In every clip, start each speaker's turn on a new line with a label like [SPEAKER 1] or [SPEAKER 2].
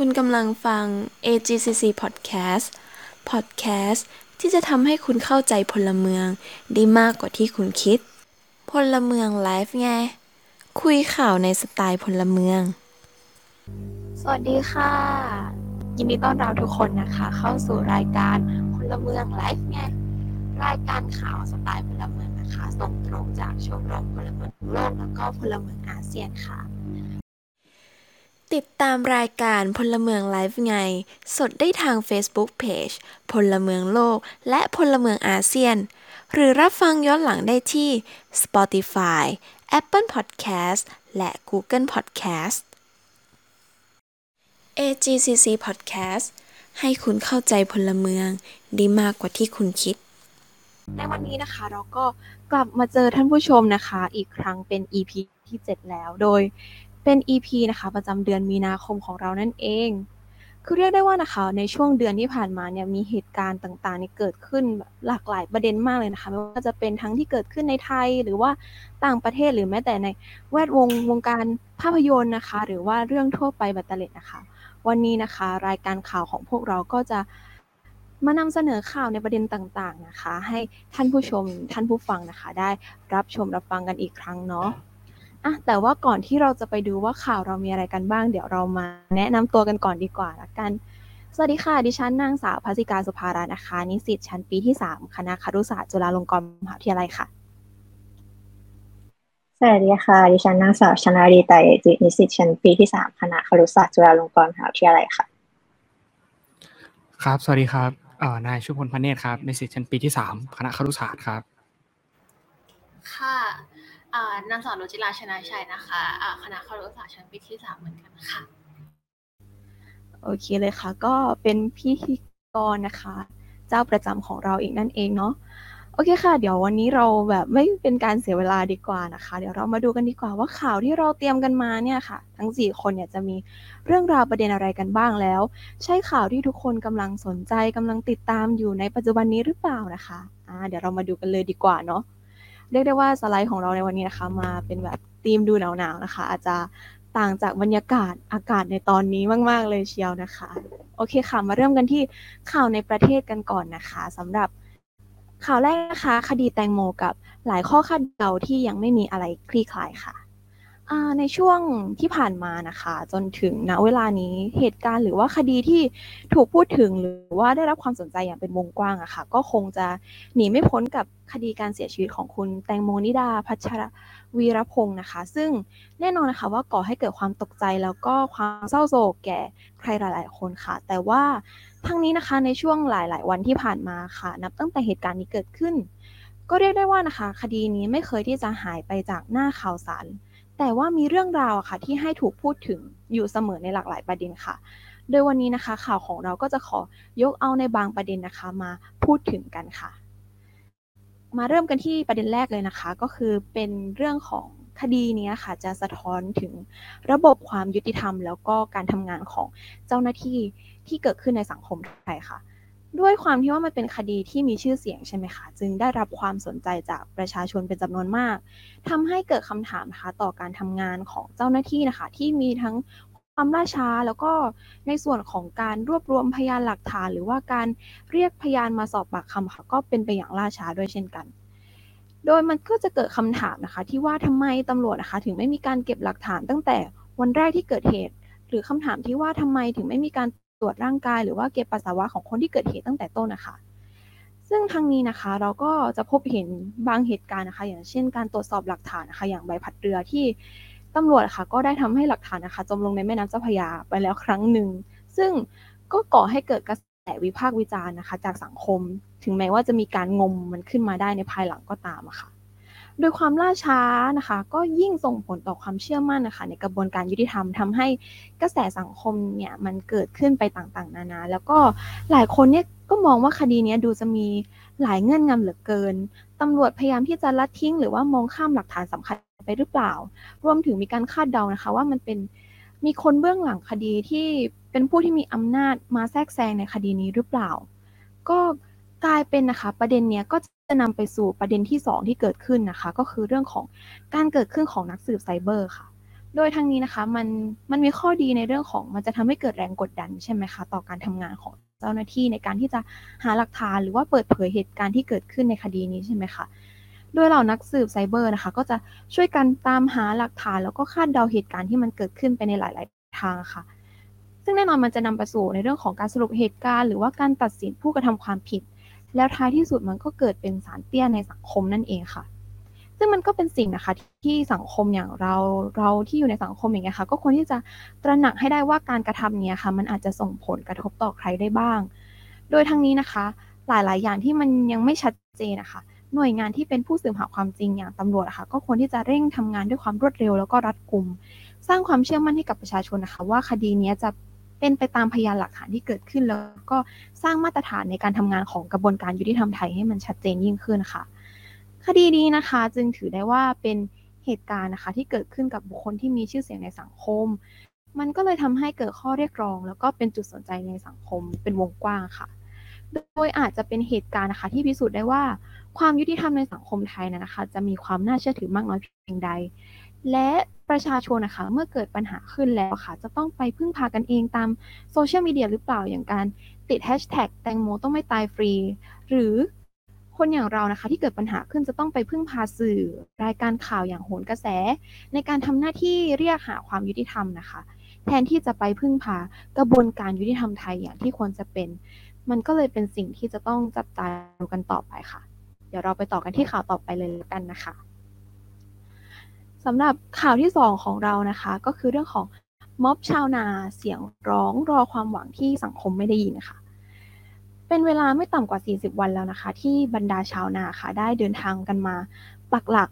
[SPEAKER 1] คุณกำลังฟัง AGCC Podcast Podcast ที่จะทำให้คุณเข้าใจพลเมืองได้มากกว่าที่คุณคิด พลเมืองไลฟ์ไง คุยข่าวในสไตล์พลเมือง
[SPEAKER 2] สวัสดีค่ะ ยินดีต้อนรับทุกคนนะคะ เข้าสู่รายการพลเมืองไลฟ์ไง รายการข่าวสไตล์พลเมืองนะคะ ส่งตรงจากชมรมพลเมืองโลกแล้วก็พลเมืองอาเซียนค่ะ
[SPEAKER 1] ติดตามรายการพลเมืองไลฟ์ไง สดได้ทาง Facebook Page พลเมืองโลก และพลเมืองอาเซียน หรือรับฟังย้อนหลังได้ที่ Spotify Apple Podcast และ Google Podcast AGCC Podcast ให้คุณเข้าใจพลเมืองด้มากกว่าที่คุณคิด
[SPEAKER 2] ในวันนี้นะคะเราก็กลับมาเจอท่านผู้ชมนะคะ อีกครั้งเป็น EP ที่ 7 แล้วโดย เป็น EP นะคะประจำเดือนมีนาคมของเรานั่นเอง คือเรียกได้ว่านะคะในช่วงเดือนที่ผ่านมาเนี่ยมีเหตุการณ์ต่างๆเนี่ยเกิดขึ้นหลากหลายประเด็นมากเลยนะคะไม่ว่าจะเป็นทั้งที่เกิดขึ้นในไทยหรือว่าต่างประเทศหรือแม้แต่ในแวดวงวงการภาพยนตร์นะคะ หรือว่าเรื่องทั่วไปบัตเตเล็ดนะคะ วันนี้นะคะรายการข่าวของพวกเราก็จะมานำเสนอข่าวในประเด็นต่างๆนะคะ ให้ท่านผู้ชมท่านผู้ฟังนะคะ ได้รับชมรับฟังกันอีกครั้งเนาะ อะแต่ว่าก่อนที่เราจะไปดูว่าข่าวเรามีอะไรกันบ้าง เดี๋ยวเรามาแนะนำตัวกันก่อนดีกว่าละกัน สวัสดีค่ะ ดิฉันนางสาวพัสิกาสุภารานะคะ นิสิตชั้นปีที่ 3 คณะครุศาสตร์จุฬาลงกรณ์มหาวิทยาลัยค่ะ
[SPEAKER 3] สวัสดีค่ะ ดิฉันนางสาวชนารีไตรจิตนิสิตชั้นปีที่สามคณะครุศาสตร์จุฬาลงกรณ์มหาวิทยาลัยค่ะ
[SPEAKER 4] ครับ สวัสดีครับเอ่อนายชุพลพเนตรครับในสิตชั้นปีที่สามคณะครุศาสตร์ครับ
[SPEAKER 5] ค่ะอ่า นางสาวนุจิราชนะชัยนะคะคณะครุศาสตร์ชั้นปีที่สามเหมือนกันค่ะ
[SPEAKER 2] โอเคเลยค่ะ ก็เป็นพิธีกรนะคะ เจ้าประจำของเราเองนั่นเองเนาะโอเคค่ะ เดี๋ยววันนี้เราแบบไม่เป็นการเสียเวลาดีกว่านะคะ เดี๋ยวเรามาดูกันดีกว่าว่าข่าวที่เราเตรียมกันมาเนี่ยค่ะ ทั้ง 4 คนเนี่ยจะมีเรื่องราวประเด็นอะไรกันบ้างแล้ว ใช่ข่าวที่ทุกคนกำลังสนใจกำลังติดตามอยู่ในปัจจุบันนี้หรือเปล่านะคะอ่าเดี๋ยวเรามาดูกันเลยดีกว่าเนาะ เรียกได้ว่าสไลด์ของเราในวันนี้นะคะ มาเป็นแบบธีมดูหนาวๆนะคะ อาจจะต่างจากบรรยากาศอากาศในตอนนี้มาก ๆ เลยเชียวนะคะ โอเคค่ะ มาเริ่มกันที่ข่าวในประเทศกันก่อนนะคะสำหรับข่าวแรกนะคะ คดีแตงโมกับหลายข้อคาดเดาที่ยังไม่มีอะไรคลี่คลายค่ะ อ่าในช่วงที่ผ่านมานะคะ จนถึงณเวลานี้เหตุการณ์หรือว่าคดีที่ถูกพูดถึงหรือว่าได้รับความสนใจอย่างเป็นวงกว้างอะค่ะ ก็คงจะหนีไม่พ้นกับคดีการเสียชีวิตของคุณแตงโมนิดาพัชรวีรพงศ์นะคะ ซึ่งแน่นอนนะคะว่าก่อให้เกิดความตกใจแล้วก็ความเศร้าโศกแก่ใครหลาย ๆ คนค่ะ แต่ว่าทั้งนี้นะคะในช่วงหลาย ๆ วันที่ผ่านมาค่ะ นับตั้งแต่เหตุการณ์นี้เกิดขึ้น ก็เรียกได้ว่านะคะ คดีนี้ไม่เคยที่จะหายไปจากหน้าข่าวสาร แต่ว่ามีเรื่องราวอะค่ะที่ให้ถูกพูดถึงอยู่เสมอในหลากหลายประเด็นค่ะ โดยวันนี้นะคะข่าวของเราก็จะขอยกเอาในบางประเด็นนะคะมาพูดถึงกันค่ะ มาเริ่มกันที่ประเด็นแรกเลยนะคะ ก็คือเป็นเรื่องของคดีนี้ค่ะจะสะท้อนถึงระบบความยุติธรรม แล้วก็การทำงานของเจ้าหน้าที่ที่เกิดขึ้นในสังคมไทยค่ะ ด้วยความที่ว่ามันเป็นคดีที่มีชื่อเสียงใช่ไหมคะ จึงได้รับความสนใจจากประชาชนเป็นจำนวนมากทำให้เกิดคำถามนะคะต่อการทำงานของเจ้าหน้าที่นะคะ ที่มีทั้งความล่าช้าแล้วก็ในส่วนของการรวบรวมพยานหลักฐาน หรือว่าการเรียกพยานมาสอบปากคำค่ะก็เป็นไปอย่างล่าช้าด้วยเช่นกัน โดยมันก็จะเกิดคำถามนะคะ ที่ว่าทำไมตำรวจนะคะถึงไม่มีการเก็บหลักฐานตั้งแต่วันแรกที่เกิดเหตุ หรือคำถามที่ว่าทำไมถึงไม่มีการ ตรวจร่างกาย หรือว่าเก็บปัสสาวะของคนที่เกิดเหตุตั้งแต่ต้นนะคะ ซึ่งทางนี้นะคะเราก็จะพบเห็นบางเหตุการณ์นะคะ อย่างเช่น การตรวจสอบหลักฐานนะคะ อย่างใบพัดเรือที่ตำรวจค่ะก็ได้ทำให้หลักฐานนะคะจมลงในแม่น้ำเจ้าพระยาไปแล้วครั้งหนึ่ง ซึ่งก็ก่อให้เกิดกระแสวิพากษ์วิจารณ์นะคะ จากสังคม ถึงแม้ว่าจะมีการงมมันขึ้นมาได้ในภายหลังก็ตามะค่ะ โดยความล่าช้านะคะ ก็ยิ่งส่งผลต่อความเชื่อมั่นนะคะ ในกระบวนการยุติธรรมทำให้กระแสสังคมเนี่ยมันเกิดขึ้นไปต่างๆ นานา แล้วก็หลายคนเนี่ยก็มองว่าคดีนี้ดูจะมีหลายเงื่อนงำเหลือเกินตำรวจพยายามที่จะลัดทิ้ง หรือว่ามองข้ามหลักฐานสำคัญไปหรือเปล่า รวมถึงมีการคาดเดานะคะ ว่ามันเป็นมีคนเบื้องหลังคดีที่เป็นผู้ที่มีอำนาจมาแทรกแซงในคดีนี้หรือเปล่า ก็กลายเป็นนะคะ ประเด็นเนี้ยก็ จะนำไปสู่ประเด็นที่ 2 ที่เกิดขึ้นนะคะ ก็คือเรื่องของการเกิดขึ้นของนักสืบไซเบอร์ค่ะ โดยทางนี้นะคะมันมันมีข้อดีในเรื่องของมันจะทำให้เกิดแรงกดดันใช่ไหมคะต่อการทำงานของเจ้าหน้าที่ในการที่จะหาหลักฐานหรือว่าเปิดเผยเหตุการณ์ที่เกิดขึ้นในคดีนี้ใช่ไหมคะโดยเหล่านักสืบไซเบอร์นะคะก็จะช่วยกันตามหาหลักฐาน แล้วก็คาดเดาเหตุการณ์ที่มันเกิดขึ้นไปในหลาย ๆ ทางค่ะ ซึ่งแน่นอนมันจะนำไปสู่ในเรื่องของการสรุปเหตุการณ์ หรือว่าการตัดสินผู้กระทำความผิด แล้วท้ายที่สุดมันก็เกิดเป็นสารเตี้ยในสังคมนั่นเองค่ะ ซึ่งมันก็เป็นสิ่งนะคะที่สังคมอย่างเราเราที่อยู่ในสังคมอย่างเงี้ยค่ะก็ควรที่จะตระหนักให้ได้ว่าการกระทำเนี้ยค่ะ มันอาจจะส่งผลกระทบต่อใครได้บ้าง โดยทั้งนี้นะคะ หลายๆ อย่างที่มันยังไม่ชัดเจนนะคะหน่วยงานที่เป็นผู้สืบหาความจริงอย่างตำรวจนะคะก็ควรที่จะเร่งทำงานด้วยความรวดเร็วแล้วก็รัดกุม สร้างความเชื่อมั่นให้กับประชาชนนะคะ ว่าคดีนี้จะ เป็นไปตามพยานหลักฐานที่เกิดขึ้น แล้วก็สร้างมาตรฐานในการทำงานของกระบวนการยุติธรรมไทยให้มันชัดเจนยิ่งขึ้นค่ะ คดีนี้นะคะจึงถือได้ว่าเป็นเหตุการณ์นะคะที่เกิดขึ้นกับบุคคลที่มีชื่อเสียงในสังคม มันก็เลยทำให้เกิดข้อเรียกร้อง แล้วก็เป็นจุดสนใจในสังคมเป็นวงกว้างค่ะ โดยอาจจะเป็นเหตุการณ์นะคะที่พิสูจน์ได้ว่าความยุติธรรมในสังคมไทยนะคะ จะมีความน่าเชื่อถือมากน้อยเพียงใด และ ประชาชนนะคะเมื่อเกิดปัญหาขึ้นแล้วค่ะ จะต้องไปพึ่งพากันเองตามโซเชียลมีเดียหรือเปล่าอย่างการติดแฮชแท็กแตงโมต้องไม่ตายฟรี หรือคนอย่างเรานะคะที่เกิดปัญหาขึ้นจะต้องไปพึ่งพาสื่อรายการข่าวอย่างโหนกระแส ในการทำหน้าที่เรียกหาความยุติธรรมนะคะ แทนที่จะไปพึ่งพากระบวนการยุติธรรมไทยอย่างที่ควรจะเป็น มันก็เลยเป็นสิ่งที่จะต้องจับตาดูกันต่อไปค่ะ เดี๋ยวเราไปต่อกันที่ข่าวต่อไปเลยแล้วกันนะคะ สำหรับข่าวที่สองของเรานะคะ ก็คือเรื่องของม็อบชาวนาเสียงร้องรอความหวังที่สังคมไม่ได้ยินค่ะ เป็นเวลาไม่ต่ำกว่า 40 วันแล้วนะคะ ที่บรรดาชาวนาค่ะ ได้เดินทางกันมาปักหลัก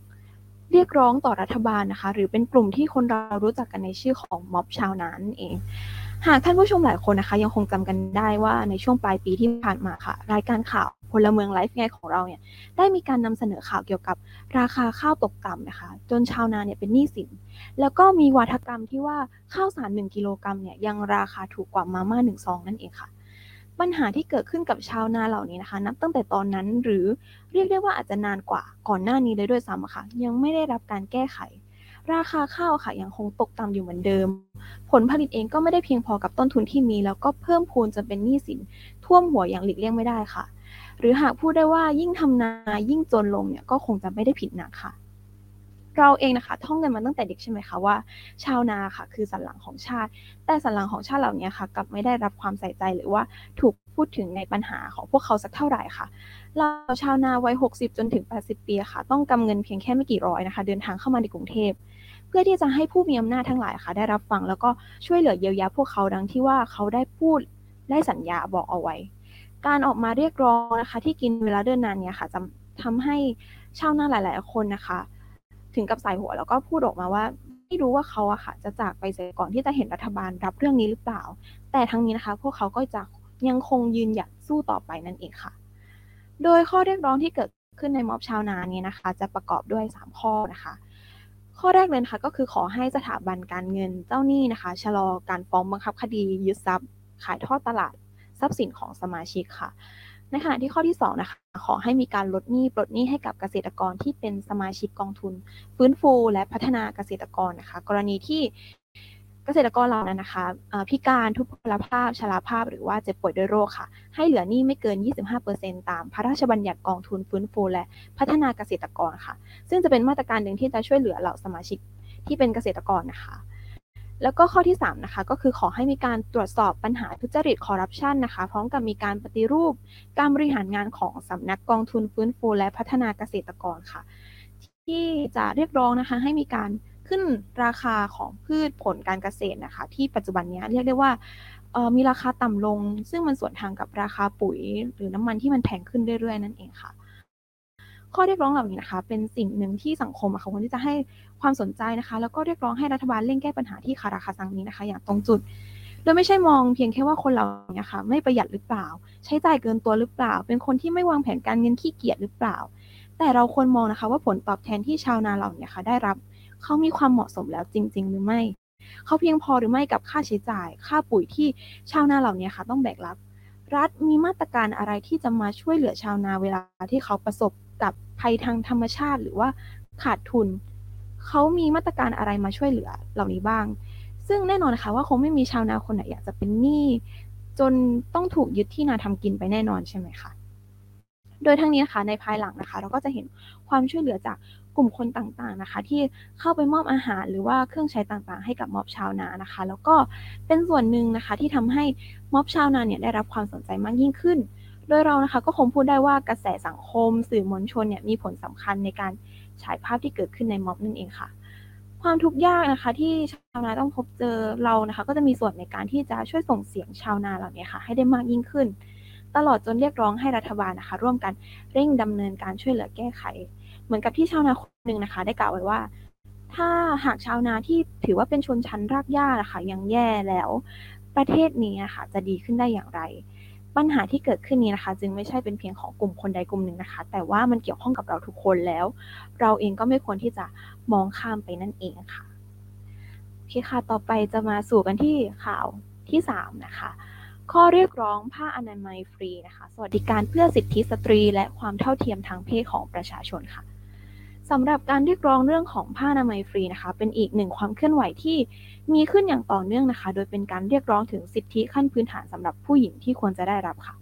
[SPEAKER 2] เรียกร้องต่อรัฐบาลนะคะ หรือเป็นกลุ่มที่คนเรารู้จักกันในชื่อของม็อบชาวนานั่นเอง หากท่านผู้ชมหลายคนนะคะ ยังคงจำกันได้ว่าในช่วงปลายปีที่ผ่านมาค่ะ รายการข่าว พลเมืองไลฟ์ไงของเราเนี่ยได้มีการนำเสนอข่าวเกี่ยวกับราคาข้าวตกต่ำนะคะ จนชาวนาเนี่ยเป็นหนี้สิน แล้วก็มีวาทกรรมที่ว่าข้าวสาร 1 กิโลกรัมเนี่ยยังราคาถูกกว่ามาม่าหนึ่งซองนั่นเองค่ะ ปัญหาที่เกิดขึ้นกับชาวนาเหล่านี้นะคะ นับตั้งแต่ตอนนั้นหรือเรียกได้ว่าอาจจะนานกว่าก่อนหน้านี้เลยด้วยซ้ำค่ะ ยังไม่ได้รับการแก้ไขราคาข้าวค่ะยังคงตกต่ำอยู่เหมือนเดิม ผลผลิตเองก็ไม่ได้เพียงพอกับต้นทุนที่มี แล้วก็เพิ่มพูนจนเป็นหนี้สินท่วมหัวอย่างหลีกเลี่ยงไม่ได้ค่ะ รือหากพูดได้ว่ายิ่งทำนายิ่งจนลงเนี่ยก็คงจะไม่ได้ผิดนักค่ะ เราเองนะคะท่องกันมาตั้งแต่เด็กใช่ไหมคะว่า ชาวนาค่ะ คือสันหลังของชาติ แต่สันหลังของชาติเหล่านี้ค่ะกลับไม่ได้รับความใส่ใจหรือว่าถูกพูดถึงในปัญหาของพวกเขาสักเท่าไหร่ค่ะ เราชาวนาวัย 60 จนถึง 80 ปีค่ะ ต้องกำเงินเพียงแค่ไม่กี่ร้อยนะคะ เดินทางเข้ามาในกรุงเทพเพื่อที่จะให้ผู้มีอำนาจทั้งหลายค่ะ ได้รับฟังแล้วก็ช่วยเหลือเยียวยาพวกเขาดังที่ว่าเขาได้พูดได้สัญญาบอกเอาไว้ การออกมาเรียกร้องนะคะ ที่กินเวลาเดินนานเนี่ยค่ะจะทำให้ชาวนาหลาย ๆ คนนะคะ ถึงกับใส่หัวแล้วก็พูดออกมาว่าไม่รู้ว่าเขาอะค่ะ จะจากไปเสียก่อนที่จะเห็นรัฐบาลรับเรื่องนี้หรือเปล่า แต่ทั้งนี้นะคะ พวกเขาก็จะยังคงยืนหยัดสู้ต่อไปนั่นเองค่ะ โดยข้อเรียกร้องที่เกิดขึ้นในม็อบชาวนานี่ยนะคะ จะประกอบด้วย 3 ข้อนะคะ ข้อแรกเลยนะคะก็คือขอให้สถาบันการเงินเจ้าหนี้นะคะ ชะลอการฟ้องบังคับคดียึดทรัพย์ ขายทอดตลาด ทรัพย์สินของสมาชิกค่ะ ในขณะที่ข้อที่2นะคะขอให้มีการลดหนี้ปลดหนี้ให้กับเกษตรกรที่เป็นสมาชิกกองทุน ฟื้นฟูและพัฒนาเกษตรกรนะคะ กรณีที่เกษตรกรเหล่านั้นนะคะพิการทุพพลภาพชราภาพ หรือว่าเจ็บป่วยด้วยโรคค่ะ ให้เหลือหนี้ไม่เกิน 25%ตามพระราชบัญญัติกองทุนฟื้นฟูและพัฒนาเกษตรกรค่ะ ซึ่งจะเป็นมาตรการหนึ่งที่จะช่วยเหลือเหล่าสมาชิกที่เป็นเกษตรกรนะคะ แล้วก็ข้อที่3นะคะก็คือขอให้มีการตรวจสอบปัญหาทุจริตคอร์รัปชันนะคะ พร้อมกับมีการปฏิรูปการบริหารงานของสำนักกองทุนฟื้นฟูและพัฒนาเกษตรกรค่ะ ที่จะเรียกร้องนะคะให้มีการขึ้นราคาของพืชผลการเกษตรนะคะ ที่ปัจจุบันนี้เรียกได้ว่ามีราคาต่ำลง ซึ่งมันส่วนทางกับราคาปุ๋ย หรือน้ำมันที่มันแพงขึ้นเรื่อยๆ นั่นเองค่ะ ข้อเรียกร้องเหล่านี้นะคะ เป็นสิ่งหนึ่งที่สังคมค่ะควรที่จะให้ความสนใจนะคะ แล้วก็เรียกร้องให้รัฐบาลเร่งแก้ปัญหาที่คาราคาซังนี้นะคะ อย่างตรงจุดโดยไม่ใช่มองเพียงแค่ว่าคนเราเนี่ยค่ะไม่ประหยัดหรือเปล่า ใช้จ่ายเกินตัวหรือเปล่า เป็นคนที่ไม่วางแผนการเงินขี้เกียจหรือเปล่า แต่เราควรมองนะคะ ว่าผลตอบแทนที่ชาวนาเราเนี่ยค่ะได้รับเขามีความเหมาะสมแล้วจริง ๆ หรือไม่เขาเพียงพอหรือไม่กับค่าใช้จ่าย ค่าปุ๋ยที่ชาวนาเหล่านี้ค่ะ ต้องแบกรับ รัฐมีมาตรการอะไรที่จะมาช่วยเหลือชาวนาเวลาที่เขาประสบ ภัยทางธรรมชาติ หรือว่าขาดทุน เขามีมาตรการอะไรมาช่วยเหลือเหล่านี้บ้าง ซึ่งแน่นอนนะคะว่าคงไม่มีชาวนาคนไหนอยากจะเป็นหนี้จนต้องถูกยึดที่นาทำกินไปแน่นอนใช่ไหมคะ โดยทั้งนี้นะคะในภายหลังนะคะ เราก็จะเห็นความช่วยเหลือจากกลุ่มคนต่างๆนะคะ ที่เข้าไปมอบอาหารหรือว่าเครื่องใช้ต่างๆ ให้กับม็อบชาวนานะคะ แล้วก็เป็นส่วนหนึ่งนะคะที่ทำให้ม็อบชาวนาเนี่ยได้รับความสนใจมากยิ่งขึ้น โดยเรานะคะก็คงพูดได้ว่ากระแสสังคม สื่อมวลชนเนี่ยมีผลสำคัญในการฉายภาพที่เกิดขึ้นในม็อบนั่นเองค่ะ ความทุกข์ยากนะคะ ที่ชาวนาต้องพบเจอเรานะคะ ก็จะมีส่วนในการที่จะช่วยส่งเสียงชาวนาเหล่านี้ค่ะ ให้ได้มากยิ่งขึ้น ตลอดจนเรียกร้องให้รัฐบาลนะคะ ร่วมกันเร่งดำเนินการช่วยเหลือแก้ไข เหมือนกับที่ชาวนาคนหนึ่งนะคะ ได้กล่าวไว้ว่าถ้าหากชาวนาที่ถือว่าเป็นชนชั้นรากหญ้านะคะยังแย่แล้ว ประเทศนี้นะคะจะดีขึ้นได้อย่างไร ปัญหาที่เกิดขึ้นนี้นะคะ จึงไม่ใช่เป็นเพียงของกลุ่มคนใดกลุ่มหนึ่งนะคะ แต่ว่ามันเกี่ยวข้องกับเราทุกคนแล้ว เราเองก็ไม่ควรที่จะมองข้ามไปนั่นเองค่ะโอเคค่ะต่อไปจะมาสู่กันที่ข่าวที่ 3 นะคะ ข้อเรียกร้องผ้าอนามัยฟรีนะคะ สวัสดิการเพื่อสิทธิสตรี และความเท่าเทียมทางเพศของประชาชนค่ะสำหรับการเรียกร้องเรื่องของผ้าอนามัยฟรีนะคะ เป็นอีกหนึ่งความเคลื่อนไหวที่ มีขึ้นอย่างต่อเนื่องนะคะ โดยเป็นการเรียกร้องถึงสิทธิขั้นพื้นฐานสำหรับผู้หญิงที่ควรจะได้รับค่ะ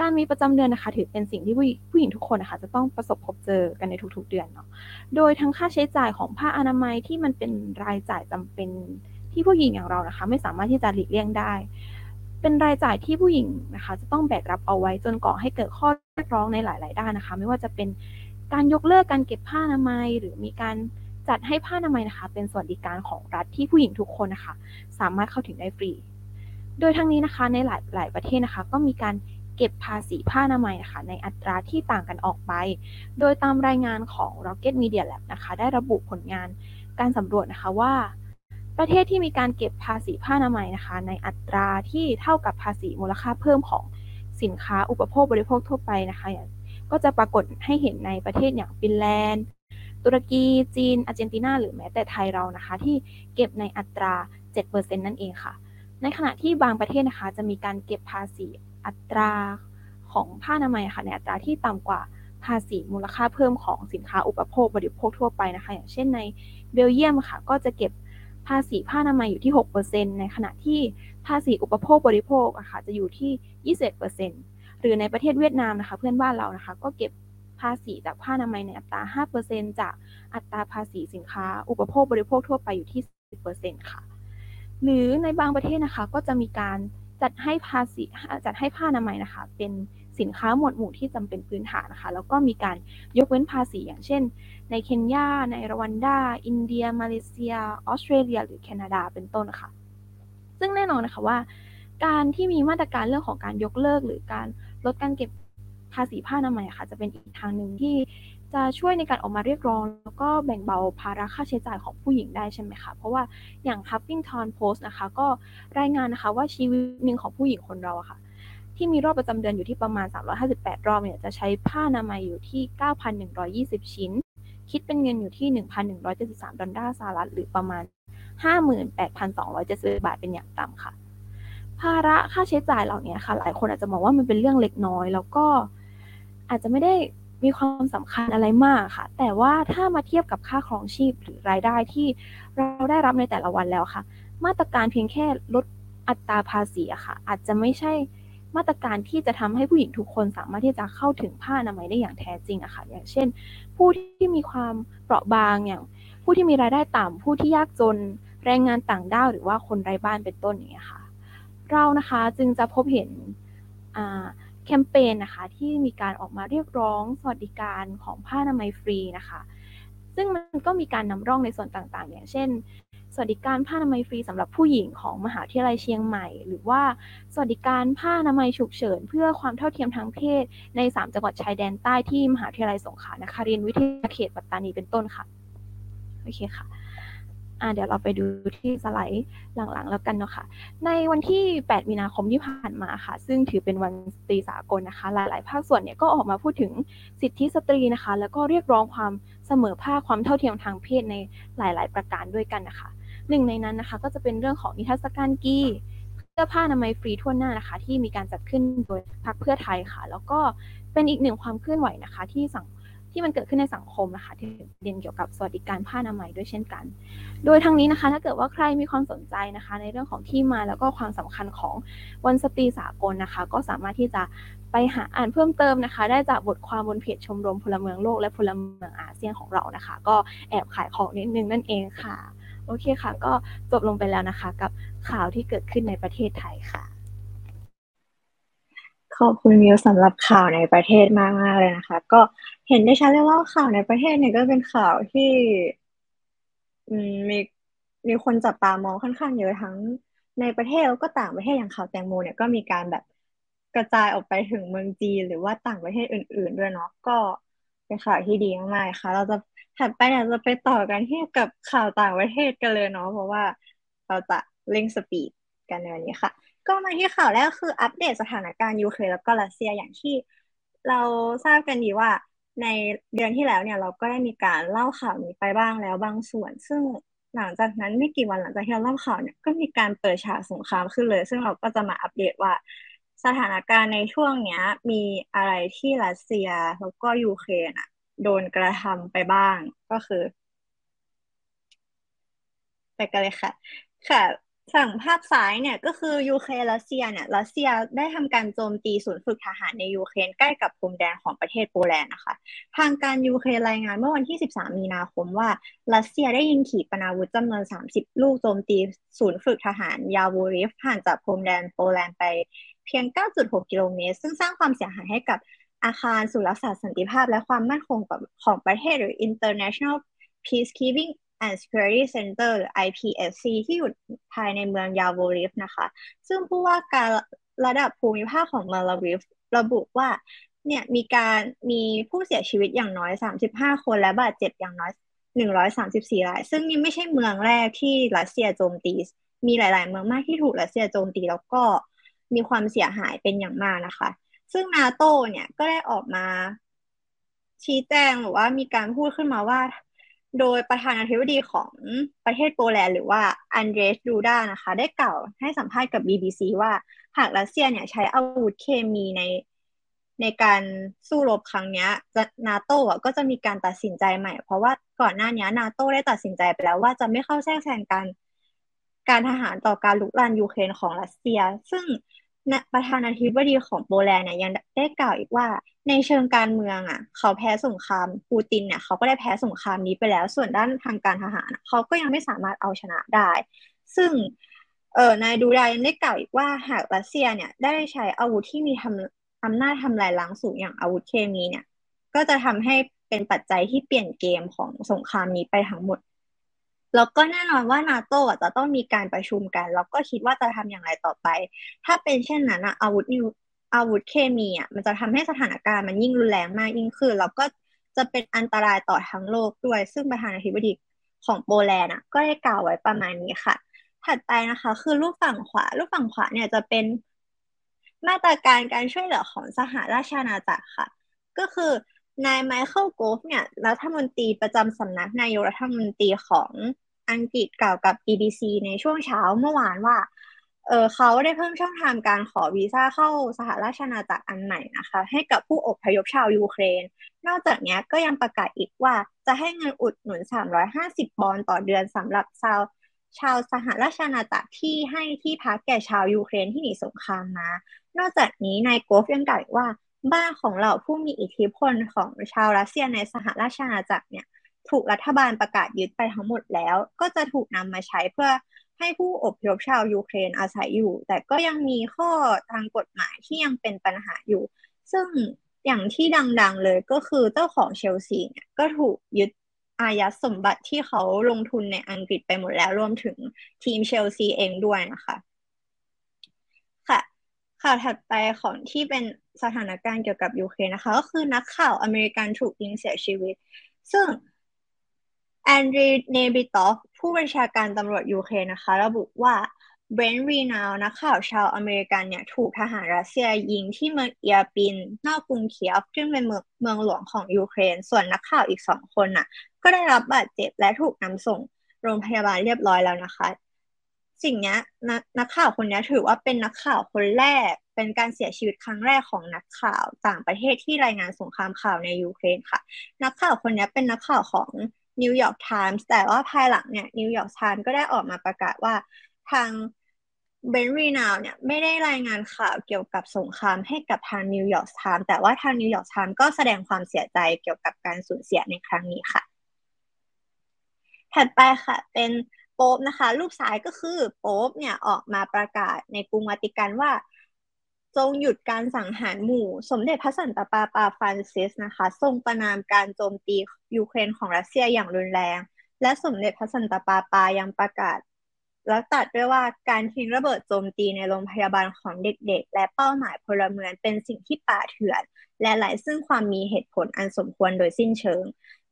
[SPEAKER 2] การมีประจำเดือนนะคะ ถือเป็นสิ่งที่ผู้หญิงทุกคนนะคะ จะต้องประสบพบเจอกันในทุกๆเดือนเนาะ โดยทั้งค่าใช้จ่ายของผ้าอนามัยที่มันเป็นรายจ่ายจำเป็นที่ผู้หญิงอย่างเรานะคะ ไม่สามารถที่จะหลีกเลี่ยงได้ เป็นรายจ่ายที่ผู้หญิงนะคะ จะต้องแบกรับเอาไว้จนก่อให้เกิดข้อเรียกร้องในหลาย ๆ ด้านนะคะ ไม่ว่าจะเป็นการยกเลิกการเก็บผ้าอนามัยหรือมีการ จัดให้ผ้าอนามัยนะคะ เป็นสวัสดิการของรัฐที่ผู้หญิงทุกคนนะคะ สามารถเข้าถึงได้ฟรี โดยทั้งนี้นะคะในหลายหลายประเทศนะคะ ก็มีการเก็บภาษีผ้าอนามัยนะคะในอัตราที่ต่างกันออกไป โดยตามรายงานของ Rocket Media Lab นะคะ ได้ระบุผลงานการสำรวจนะคะว่า ประเทศที่มีการเก็บภาษีผ้าอนามัยนะคะ ในอัตราที่เท่ากับภาษีมูลค่าเพิ่มของสินค้าอุปโภคบริโภคทั่วไปนะคะก็จะปรากฏให้เห็นในประเทศอย่างฟินแลนด์ ตุรกีจีนอาร์เจนตินาหรือแม้แต่ไทยเรานะคะ ที่เก็บในอัตรา 7%นั่นเองค่ะ ในขณะที่บางประเทศนะคะ จะมีการเก็บภาษีอัตราของผ้าอนามัยค่ะในอัตราที่ต่ำกว่าภาษีมูลค่าเพิ่มของสินค้าอุปโภคบริโภคทั่วไปนะคะ อย่างเช่นในเบลเยียมค่ะ ก็จะเก็บภาษีผ้าอนามัยอยู่ที่ 6%ในขณะที่ภาษีอุปโภคบริโภคอะค่ะจะอยู่ที่ 21%หรือในประเทศเวียดนามนะคะ เพื่อนบ้านเรานะคะ ก็เก็บ ภาษีจากผ้าอนามัยในอัตรา 5%จากอัตราภาษีสินค้า อุปโภคบริโภคทั่วไปอยู่ที่ 10%ค่ะ หรือในบางประเทศนะคะก็จะมีการจัดให้ภาษีจัดให้ผ้าอนามัยนะคะ เป็นสินค้าหมวดหมู่ที่จำเป็นพื้นฐานนะคะ แล้วก็มีการยกเว้นภาษีอย่างเช่น ในเคนยา ในรวันดา อินเดีย มาเลเซีย ออสเตรเลีย หรือแคนาดา เป็นต้นนะคะซึ่งแน่นอนนะคะว่า การที่มีมาตรการเรื่องของการยกเลิก หรือการลดการเก็บ ภาษีผ้าอนามัยค่ะ จะเป็นอีกทางหนึ่งที่จะช่วยในการออกมาเรียกร้อง แล้วก็แบ่งเบาภาระค่าใช้จ่ายของผู้หญิงได้ใช่ไหมคะเพราะว่าอย่าง Huffington Post นะคะ ก็รายงานนะคะว่าชีวิตหนึ่งของผู้หญิงคนเราอะค่ะ ที่มีรอบประจำเดือนอยู่ที่ประมาณ 358 รอบเนี่ยจะใช้ผ้าอนามัยอยู่ที่ 9,120 ชิ้น คิดเป็นเงินอยู่ที่ 1,173 ดอลลาร์สหรัฐหรือประมาณ 58,270 บาทเป็นอย่างต่ำค่ะ ภาระค่าใช้จ่ายเหล่านี้ค่ะ หลายคนอาจจะมองว่ามันเป็นเรื่องเล็กน้อย แล้วก็ อาจจะไม่ได้มีความสำคัญอะไรมากค่ะ แต่ว่าถ้ามาเทียบกับค่าครองชีพหรือรายได้ที่เราได้รับในแต่ละวันแล้วค่ะ มาตรการเพียงแค่ลดอัตราภาษีอะค่ะ อาจจะไม่ใช่มาตรการที่จะทำให้ผู้หญิงทุกคนสามารถที่จะเข้าถึงผ้าอนามัยได้อย่างแท้จริงอะค่ะ อย่างเช่น ผู้ที่มีความเปราะบางอย่าง ผู้ที่มีรายได้ต่ำผู้ที่ยากจนแรงงานต่างด้าวหรือว่าคนไร้บ้านเป็นต้นอย่างเงี้ยค่ะ เรานะคะจึงจะพบเห็น แคมเปญนะคะที่มีการออกมาเรียกร้องสวัสดิการของผ้าอนามัยฟรีนะคะ ซึ่งมันก็มีการนำร่องในส่วนต่างๆ อย่างเช่น สวัสดิการผ้าอนามัยฟรีสำหรับผู้หญิงของมหาวิทยาลัยเชียงใหม่ หรือว่าสวัสดิการผ้าอนามัยฉุกเฉิน เพื่อความเท่าเทียมทางเพศ ใน 3 จังหวัดชายแดนใต้ที่มหาวิทยาลัยสงขลานครินทร์วิทยาเขตปัตตานีเป็นต้นค่ะโอเคค่ะ อ่าเดี๋ยวเราไปดูที่สไลด์หลังๆ แล้วกันเนาะค่ะ ในวันที่ 8 มีนาคมที่ผ่านมาค่ะ ซึ่งถือเป็นวันสตรีสากลนะคะ หลายๆ ภาคส่วนเนี่ยก็ออกมาพูดถึงสิทธิสตรีนะคะ แล้วก็เรียกร้องความเสมอภาคความเท่าเทียมทางเพศในหลาย ๆ ประการด้วยกันนะคะ หนึ่งในนั้นนะคะก็จะเป็นเรื่องของนิทรรศการกีเสื้อผ้าอนามัยฟรีทั่วหน้านะคะ ที่มีการจัดขึ้นโดยพรรคเพื่อไทยค่ะ แล้วก็เป็นอีกหนึ่งความเคลื่อนไหวนะคะ ที่สัง ที่มันเกิดขึ้นในสังคมนะคะที่เรียนเกี่ยวกับสวัสดิการผ้าอนามัยด้วยเช่นกัน โดยทั้งนี้นะคะ ถ้าเกิดว่าใครมีความสนใจนะคะ ในเรื่องของที่มาแล้วก็ความสำคัญของวันสตรีสากลนะคะ ก็สามารถที่จะไปหาอ่านเพิ่มเติมนะคะ ได้จากบทความบนเพจชมรมพลเมืองโลกและพลเมืองอาเซียนของเรานะคะ ก็แอบขายของนิดนึงนั่นเองค่ะ โอเคค่ะ ก็จบลงไปแล้วนะคะ กับข่าวที่เกิดขึ้นในประเทศไทยค่ะ
[SPEAKER 3] ขอบคุณมิวสำหรับข่าวในประเทศมากมากเลยนะคะ ก็ เห็นได้ชัดเลยว่าข่าวในประเทศเนี่ยก็เป็นข่าวที่อืมมีมีคนจับตามองค่อนข้างเยอะทั้งในประเทศแล้วก็ต่างประเทศอย่างข่าวแตงโมเนี่ยก็มีการแบบกระจายออกไปถึงเมืองจีนหรือว่าต่างประเทศอื่น ๆ ด้วยเนาะก็เป็นข่าวที่ดีมากๆค่ะ เราจะถัดไปเนี่ยจะไปต่อกันที่กับข่าวต่างประเทศกันเลยเนาะเพราะว่าเราจะเร่งสปีดกันในวันนี้ค่ะ ก็มาที่ข่าวแรกคืออัปเดตสถานการณ์ยูเครนแล้วก็รัสเซียอย่างที่เราทราบกันดีว่า ในเดือนที่แล้วเนี่ยเราก็ได้มีการเล่าข่าวนี้ไปบ้างแล้วบางส่วน ซึ่งหลังจากนั้นไม่กี่วันหลังจากที่เราเล่าข่าวเนี่ยก็มีการเปิดฉากสงครามขึ้นเลย ซึ่งเราก็จะมาอัปเดตว่า สถานการณ์ในช่วงเนี้ย มีอะไรที่รัสเซียแล้วก็ยูเครนอะโดนกระทำไปบ้างก็คือ ไปกันเลยค่ะ ค่ะ ฝั่งภาพซ้ายเนี่ยก็คือยูเครนรัสเซียเนี่ยรัสเซียได้ทำการโจมตีศูนย์ฝึกทหารในยูเครนใกล้กับพรมแดนของประเทศโปแลนด์นะคะ ทางการยูเครนรายงานเมื่อวันที่ 13 มีนาคมว่ารัสเซียได้ยิงขีปนาวุธจำนวน 30 ลูกโจมตีศูนย์ฝึกทหารยาวูริฟห่างจากพรมแดนโปแลนด์ไปเพียง 9.6 กิโลเมตร ซึ่งสร้างความเสียหายให้กับอาคารศูนย์รักษาสันติภาพและความมั่นคงของประเทศหรือ International Peacekeeping and Security Center หรือ IPSC ที่อยู่ภายในเมืองยาโวริฟนะคะ ซึ่งผู้ว่าการระดับภูมิภาคของเมืองลาวิฟระบุว่าเนี่ยมีการมีผู้เสียชีวิตอย่างน้อย 35 คนและบาดเจ็บอย่างน้อย 134ราย ซึ่งนี่ไม่ใช่เมืองแรกที่รัสเซียโจมตี มีหลาย ๆ เมืองมากที่ถูกรัสเซียโจมตีแล้วก็มีความเสียหายเป็นอย่างมากนะคะ ซึ่งนาโตเนี่ยก็ได้ออกมาชี้แจงหรือว่ามีการพูดขึ้นมาว่า โดยประธานาธิบดีของประเทศโปแลนด์หรือว่าอันเดรย์ดูดานะคะ ได้กล่าวให้สัมภาษณ์กับ BBC ว่าหากรัสเซียเนี่ยใช้อาวุธเคมีในในการสู้รบครั้งนี้จะนาโต้ก็จะมีการตัดสินใจใหม่ เพราะว่าก่อนหน้านี้นาโต้ได้ตัดสินใจไปแล้วว่าจะไม่เข้าแทรกแซงการการทหารต่อการลุกลานยูเครนของรัสเซีย ซึ่งประธานาธิบดีของโปแลนด์เนี่ยยังได้กล่าวอีกว่า ในเชิงการเมืองอะ เขาแพ้สงครามปูตินเนี่ยเขาก็ได้แพ้สงครามนี้ไปแล้ว ส่วนด้านทางการทหารเขาก็ยังไม่สามารถเอาชนะได้ ซึ่งเออนายดูดายังได้กล่าวอีกว่าหากรัสเซียเนี่ยได้ใช้อาวุธที่มีทำอำนาจทำลายล้างสูงอย่างอาวุธเคมีเนี่ย ก็จะทำให้เป็นปัจจัยที่เปลี่ยนเกมของสงครามนี้ไปทั้งหมด แล้วก็แน่นอนว่านาโต้จะต้องมีการประชุมกัน แล้วก็คิดว่าจะทำอย่างไรต่อไป ถ้าเป็นเช่นนั้นอาวุธนิว อาวุธเคมีอะมันจะทำให้สถานการณ์มันยิ่งรุนแรงมากยิ่งขึ้นแล้วก็จะเป็นอันตรายต่อทั้งโลกด้วย ซึ่งประธานาธิบดีของโปแลนด์อะก็ได้กล่าวไว้ประมาณนี้ค่ะ ถัดไปนะคะ คือรูปฝั่งขวา รูปฝั่งขวาเนี่ยจะเป็นมาตรการการช่วยเหลือของสหราชอาณาจักรค่ะ ก็คือนายไมเคิลโกฟเนี่ยรัฐมนตรีประจำสำนักนายกรัฐมนตรีของอังกฤษกล่าวกับ BBC ในช่วงเช้าเมื่อวานว่า เออเขาได้เพิ่มช่องทางการขอวีซ่าเข้าสหราชอาณาจักรอันใหม่นะคะ ให้กับผู้อพยพชาวยูเครน นอกจากนี้ก็ยังประกาศอีกว่าจะให้เงินอุดหนุน 350 ปอนด์ต่อเดือนสำหรับชาวชาวสหราชอาณาจักรที่ให้ที่พักแก่ชาวยูเครนที่หนีสงครามมา นอกจากนี้นายโกฟยังกล่าวว่าบ้านของเราผู้มีอิทธิพลของชาวรัสเซียในสหราชอาณาจักรเนี่ยถูกรัฐบาลประกาศยึดไปทั้งหมดแล้ว ก็จะถูกนำมาใช้เพื่อ ให้ผู้อพยพชาวยูเครนอาศัยอยู่ แต่ก็ยังมีข้อทางกฎหมายที่ยังเป็นปัญหาอยู่ ซึ่งอย่างที่ดังๆเลยก็คือเจ้าของเชลซีเนี่ยก็ถูกยึดอายัดสมบัติที่เขาลงทุนในอังกฤษไปหมดแล้วรวมถึงทีมเชลซีเองด้วยนะคะค่ะข่าวถัดไปของที่เป็นสถานการณ์เกี่ยวกับยูเครนนะคะ ก็คือนักข่าวอเมริกันถูกยิงเสียชีวิต ซึ่ง แอนดรีเนบิตอฟผู้บัญชาการตำรวจยูเครนนะคะ ระบุว่าเบรนท์รีนาวนักข่าวชาวอเมริกันเนี่ยถูกทหารรัสเซียยิงที่เมืองเออร์ปิน นอกกรุงเคียฟซึ่งเป็นเมืองเมืองหลวงของยูเครน ส่วนนักข่าวอีกสองคนน่ะ ก็ได้รับบาดเจ็บและถูกนำส่งโรงพยาบาลเรียบร้อยแล้วนะคะ สิ่งนี้นนักข่าวคนนี้ถือว่าเป็นนักข่าวคนแรก เป็นการเสียชีวิตครั้งแรกของนักข่าวต่างประเทศที่รายงานสงครามข่าวในยูเครนค่ะ นักข่าวคนนี้เป็นนักข่าวของ นิวยอร์กไทมส์แต่ว่าภายหลังเนี่ยนิวยอร์กไทมส์ก็ได้ออกมาประกาศว่าทางเบรนท์รีนาวเนี่ยไม่ได้รายงานข่าวเกี่ยวกับสงครามให้กับทางนิวยอร์กไทม์แต่ว่าทางนิวยอร์กไทม์ก็แสดงความเสียใจเกี่ยวกับการสูญเสียในครั้งนี้ค่ะ ถัดไปค่ะ เป็นโป๊ปนะคะ รูปซ้ายก็คือโป๊ปเนี่ยออกมาประกาศในกรุงวัติกันว่า จงหยุดการสังหารหมู่ สมเด็จพระสันตะปาปาฟรานซิสนะคะ ทรงประณามการโจมตียูเครนของรัสเซียอย่างรุนแรง และสมเด็จพระสันตะปาปายังประกาศ แล้วตัดด้วยว่าการทิ้งระเบิดโจมตีในโรงพยาบาลของเด็กๆ และเป้าหมายพลเมืองเป็นสิ่งที่ป่าเถื่อน และไร้ซึ่งความมีเหตุผลอันสมควรโดยสิ้นเชิง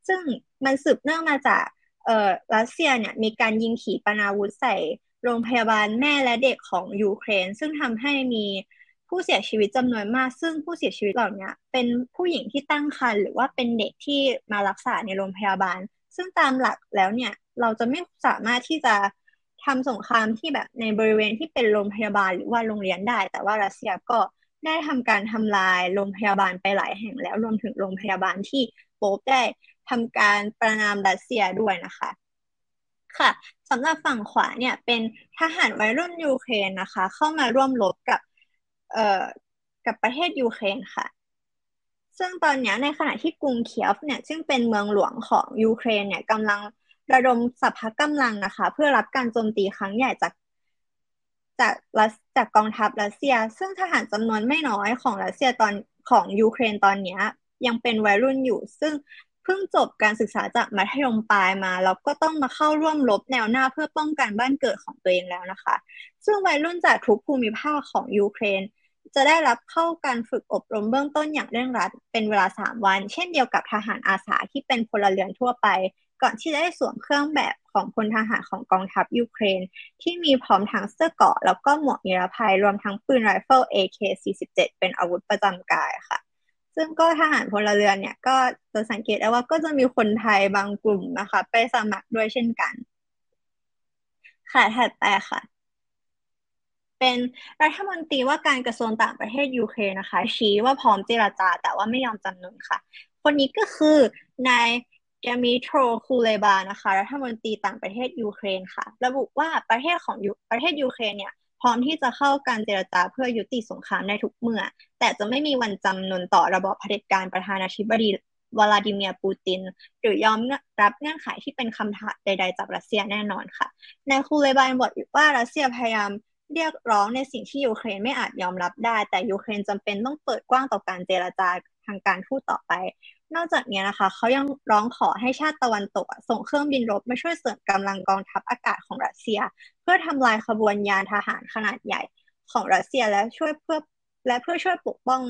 [SPEAKER 3] ซึ่งมันสืบเนื่องมาจากเอ่อรัสเซียเนี่ยมีการยิงขีปนาวุธใส่โรงพยาบาลแม่และเด็กของยูเครน ซึ่งทำให้มี ผู้เสียชีวิตจำนวนมาก ซึ่งผู้เสียชีวิตเหล่านี้เป็นผู้หญิงที่ตั้งครรภ์หรือว่าเป็นเด็กที่มารักษาในโรงพยาบาล ซึ่งตามหลักแล้วเนี่ยเราจะไม่สามารถที่จะทำสงครามที่แบบในบริเวณที่เป็นโรงพยาบาลหรือว่าโรงเรียนได้ แต่ว่ารัสเซียก็ได้ทำการทำลายโรงพยาบาลไปหลายแห่งแล้วรวมถึงโรงพยาบาลที่โป๊ปได้ทำการประนามรัสเซียด้วยนะคะค่ะสำหรับฝั่งขวาเนี่ยเป็นทหารวัยรุ่นยูเครนนะคะ เข้ามาร่วมรบกับ เอ่อกับประเทศยูเครนค่ะ ซึ่งตอนนี้ในขณะที่กรุงเคียฟเนี่ยซึ่งเป็นเมืองหลวงของยูเครนเนี่ยกำลังระดมสรรพกำลังนะคะ เพื่อรับการโจมตีครั้งใหญ่จากจากรัสจากกองทัพรัสเซีย ซึ่งทหารจำนวนไม่น้อยของรัสเซียตอนของยูเครนตอนนี้ยังเป็นวัยรุ่นอยู่ ซึ่งเพิ่งจบการศึกษาจากมัธยมปลายมาแล้วก็ต้องมาเข้าร่วมรบแนวหน้าเพื่อป้องกันบ้านเกิดของตัวเองแล้วนะคะ ซึ่งวัยรุ่นจากทุกภูมิภาคของยูเครน จะได้รับเข้าการฝึกอบรมเบื้องต้นอย่างเร่งรัดเป็นเวลา 3 วัน เช่นเดียวกับทหารอาสาที่เป็นพลเรือนทั่วไป ก่อนที่จะได้สวมเครื่องแบบของพลทหารของกองทัพยูเครน ที่มีพร้อมทั้งเสื้อเกราะแล้วก็หมวกนิรภัยรวมทั้งปืนไรเฟิล AK-47 เป็นอาวุธประจำกายค่ะ ซึ่งก็ทหารพลเรือนเนี่ยก็จะสังเกตได้ว่าก็จะมีคนไทยบางกลุ่มนะคะ ไปสมัครด้วยเช่นกันค่ะถัดไปค่ะ เป็นรัฐมนตรีว่าการกระทรวงต่างประเทศยูเครนนะคะ ชี้ว่าพร้อมเจรจา แต่ว่าไม่ยอมจำนนค่ะ คนนี้ก็คือนายดมิโทรคูเลบานะคะรัฐมนตรีต่างประเทศยูเครนค่ะ ระบุว่าประเทศของประเทศยูเครนเนี่ยพร้อมที่จะเข้าการเจรจาเพื่อยุติสงครามได้ทุกเมื่อ แต่จะไม่มีวันจำนนต่อระบอบเผด็จการประธานาธิบดีวลาดิเมียร์ปูติน หรือยอมรับเงื่อนไขที่เป็นคำถามใด ๆ จากรัสเซียแน่นอนค่ะนายคูเลบานบอกว่ารัสเซียพยายาม เรียกร้องในสิ่งที่ยูเครนไม่อาจยอมรับได้ แต่ยูเครนจำเป็นต้องเปิดกว้างต่อการเจรจาทางการทูตต่อไป นอกจากนี้นะคะ เขายังร้องขอให้ชาติตะวันตกส่งเครื่องบินรบมาช่วยเสริมกำลังกองทัพอากาศของรัสเซีย เพื่อทำลายขบวนยานทหารขนาดใหญ่ของรัสเซียและช่วยเพื่อและเพื่อช่วยปกป้อง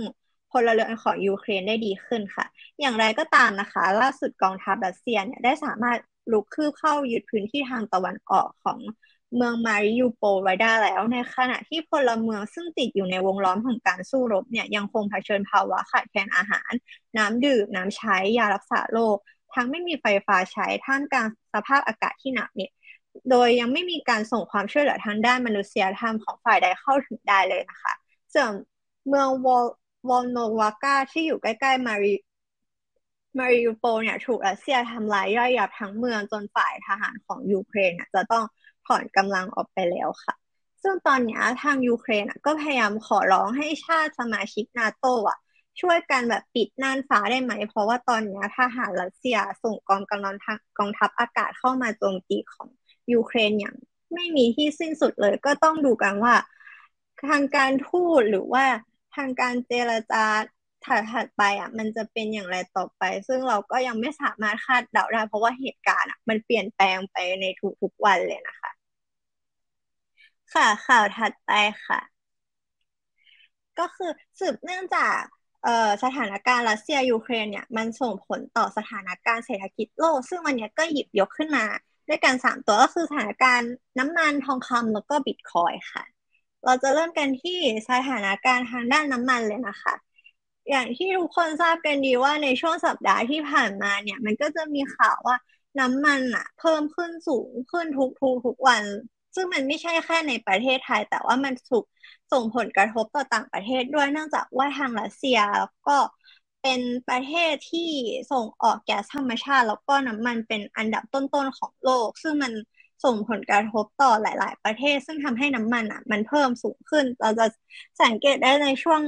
[SPEAKER 3] พลเรือนของยูเครนได้ดีขึ้นค่ะ อย่างไรก็ตามนะคะ ล่าสุดกองทัพรัสเซียเนี่ยได้สามารถลุกคืบเข้ายึดพื้นที่ทางตะวันออกของ เมืองมาริยูโปไว้ได้แล้ว ในขณะที่พลเมืองซึ่งติดอยู่ในวงล้อมของการสู้รบเนี่ยยังคงเผชิญภาวะขาดแคลนอาหาร น้ำดื่ม น้ำใช้ยารักษาโรคทั้งไม่มีไฟฟ้าใช้ท่ามกลางสภาพอากาศที่หนักเนี่ยโดยยังไม่มีการส่งความช่วยเหลือทางด้านมนุษยธรรมของฝ่ายใดเข้าถึงได้เลยนะคะส่วนเมืองวอลวอลโนวากาที่อยู่ใกล้ๆมาริมาริอูโปเนี่ยถูกรัสเซียทำลายย่อยยับทั้งเมืองจนฝ่ายทหารของยูเครนจะต้อง ถอนกำลังออกไปแล้วค่ะ ซึ่งตอนนี้ทางยูเครนก็พยายามขอร้องให้ชาติสมาชิกนาโตอะ ช่วยกันแบบปิดน่านฟ้าได้ไหม เพราะว่าตอนนี้ทหารรัสเซียส่งกองกำลังกองทัพอากาศเข้ามาโจมตีของยูเครนอย่างไม่มีที่สิ้นสุดเลย ก็ต้องดูกันว่า ทางการทูตหรือว่าทางการเจรจาถัดไปอะมันจะเป็นอย่างไรต่อไป ซึ่งเราก็ยังไม่สามารถคาดเดาได้เพราะว่าเหตุการณ์อะมันเปลี่ยนแปลงไปในทุกๆวันเลยนะคะ ค่ะ ข่าวถัดไปค่ะ ก็คือสืบเนื่องจากเอ่อสถานการณ์รัสเซียยูเครนเนี่ยมันส่งผลต่อสถานการณ์เศรษฐกิจโลก ซึ่งวันนี้ก็หยิบยกขึ้นมา ด้วยกันสามตัวก็คือสถานการณ์น้ำมันทองคำแล้วก็บิตคอยค่ะ เราจะเริ่มกันที่สถานการณ์ทางด้านน้ำมันเลยนะคะ อย่างที่ทุกคนทราบกันดีว่าในช่วงสัปดาห์ที่ผ่านมาเนี่ย มันก็จะมีข่าวว่าน้ำมันอะเพิ่มขึ้นสูงขึ้นทุกทุกทุกวัน ซึ่งมันไม่ใช่แค่ในประเทศไทย แต่ว่ามันถูกส่งผลกระทบต่อต่างประเทศด้วยเนื่องจากว่าทางรัสเซียแล้วก็เป็นประเทศที่ส่งออกแก๊สธรรมชาติ แล้วก็น้ำมันเป็นอันดับต้นๆของโลก ซึ่งมันส่งผลกระทบต่อหลาย ๆ ประเทศ ซึ่งทำให้น้ำมันอะ มันเพิ่มสูงขึ้น เราจะสังเกตได้ในช่วง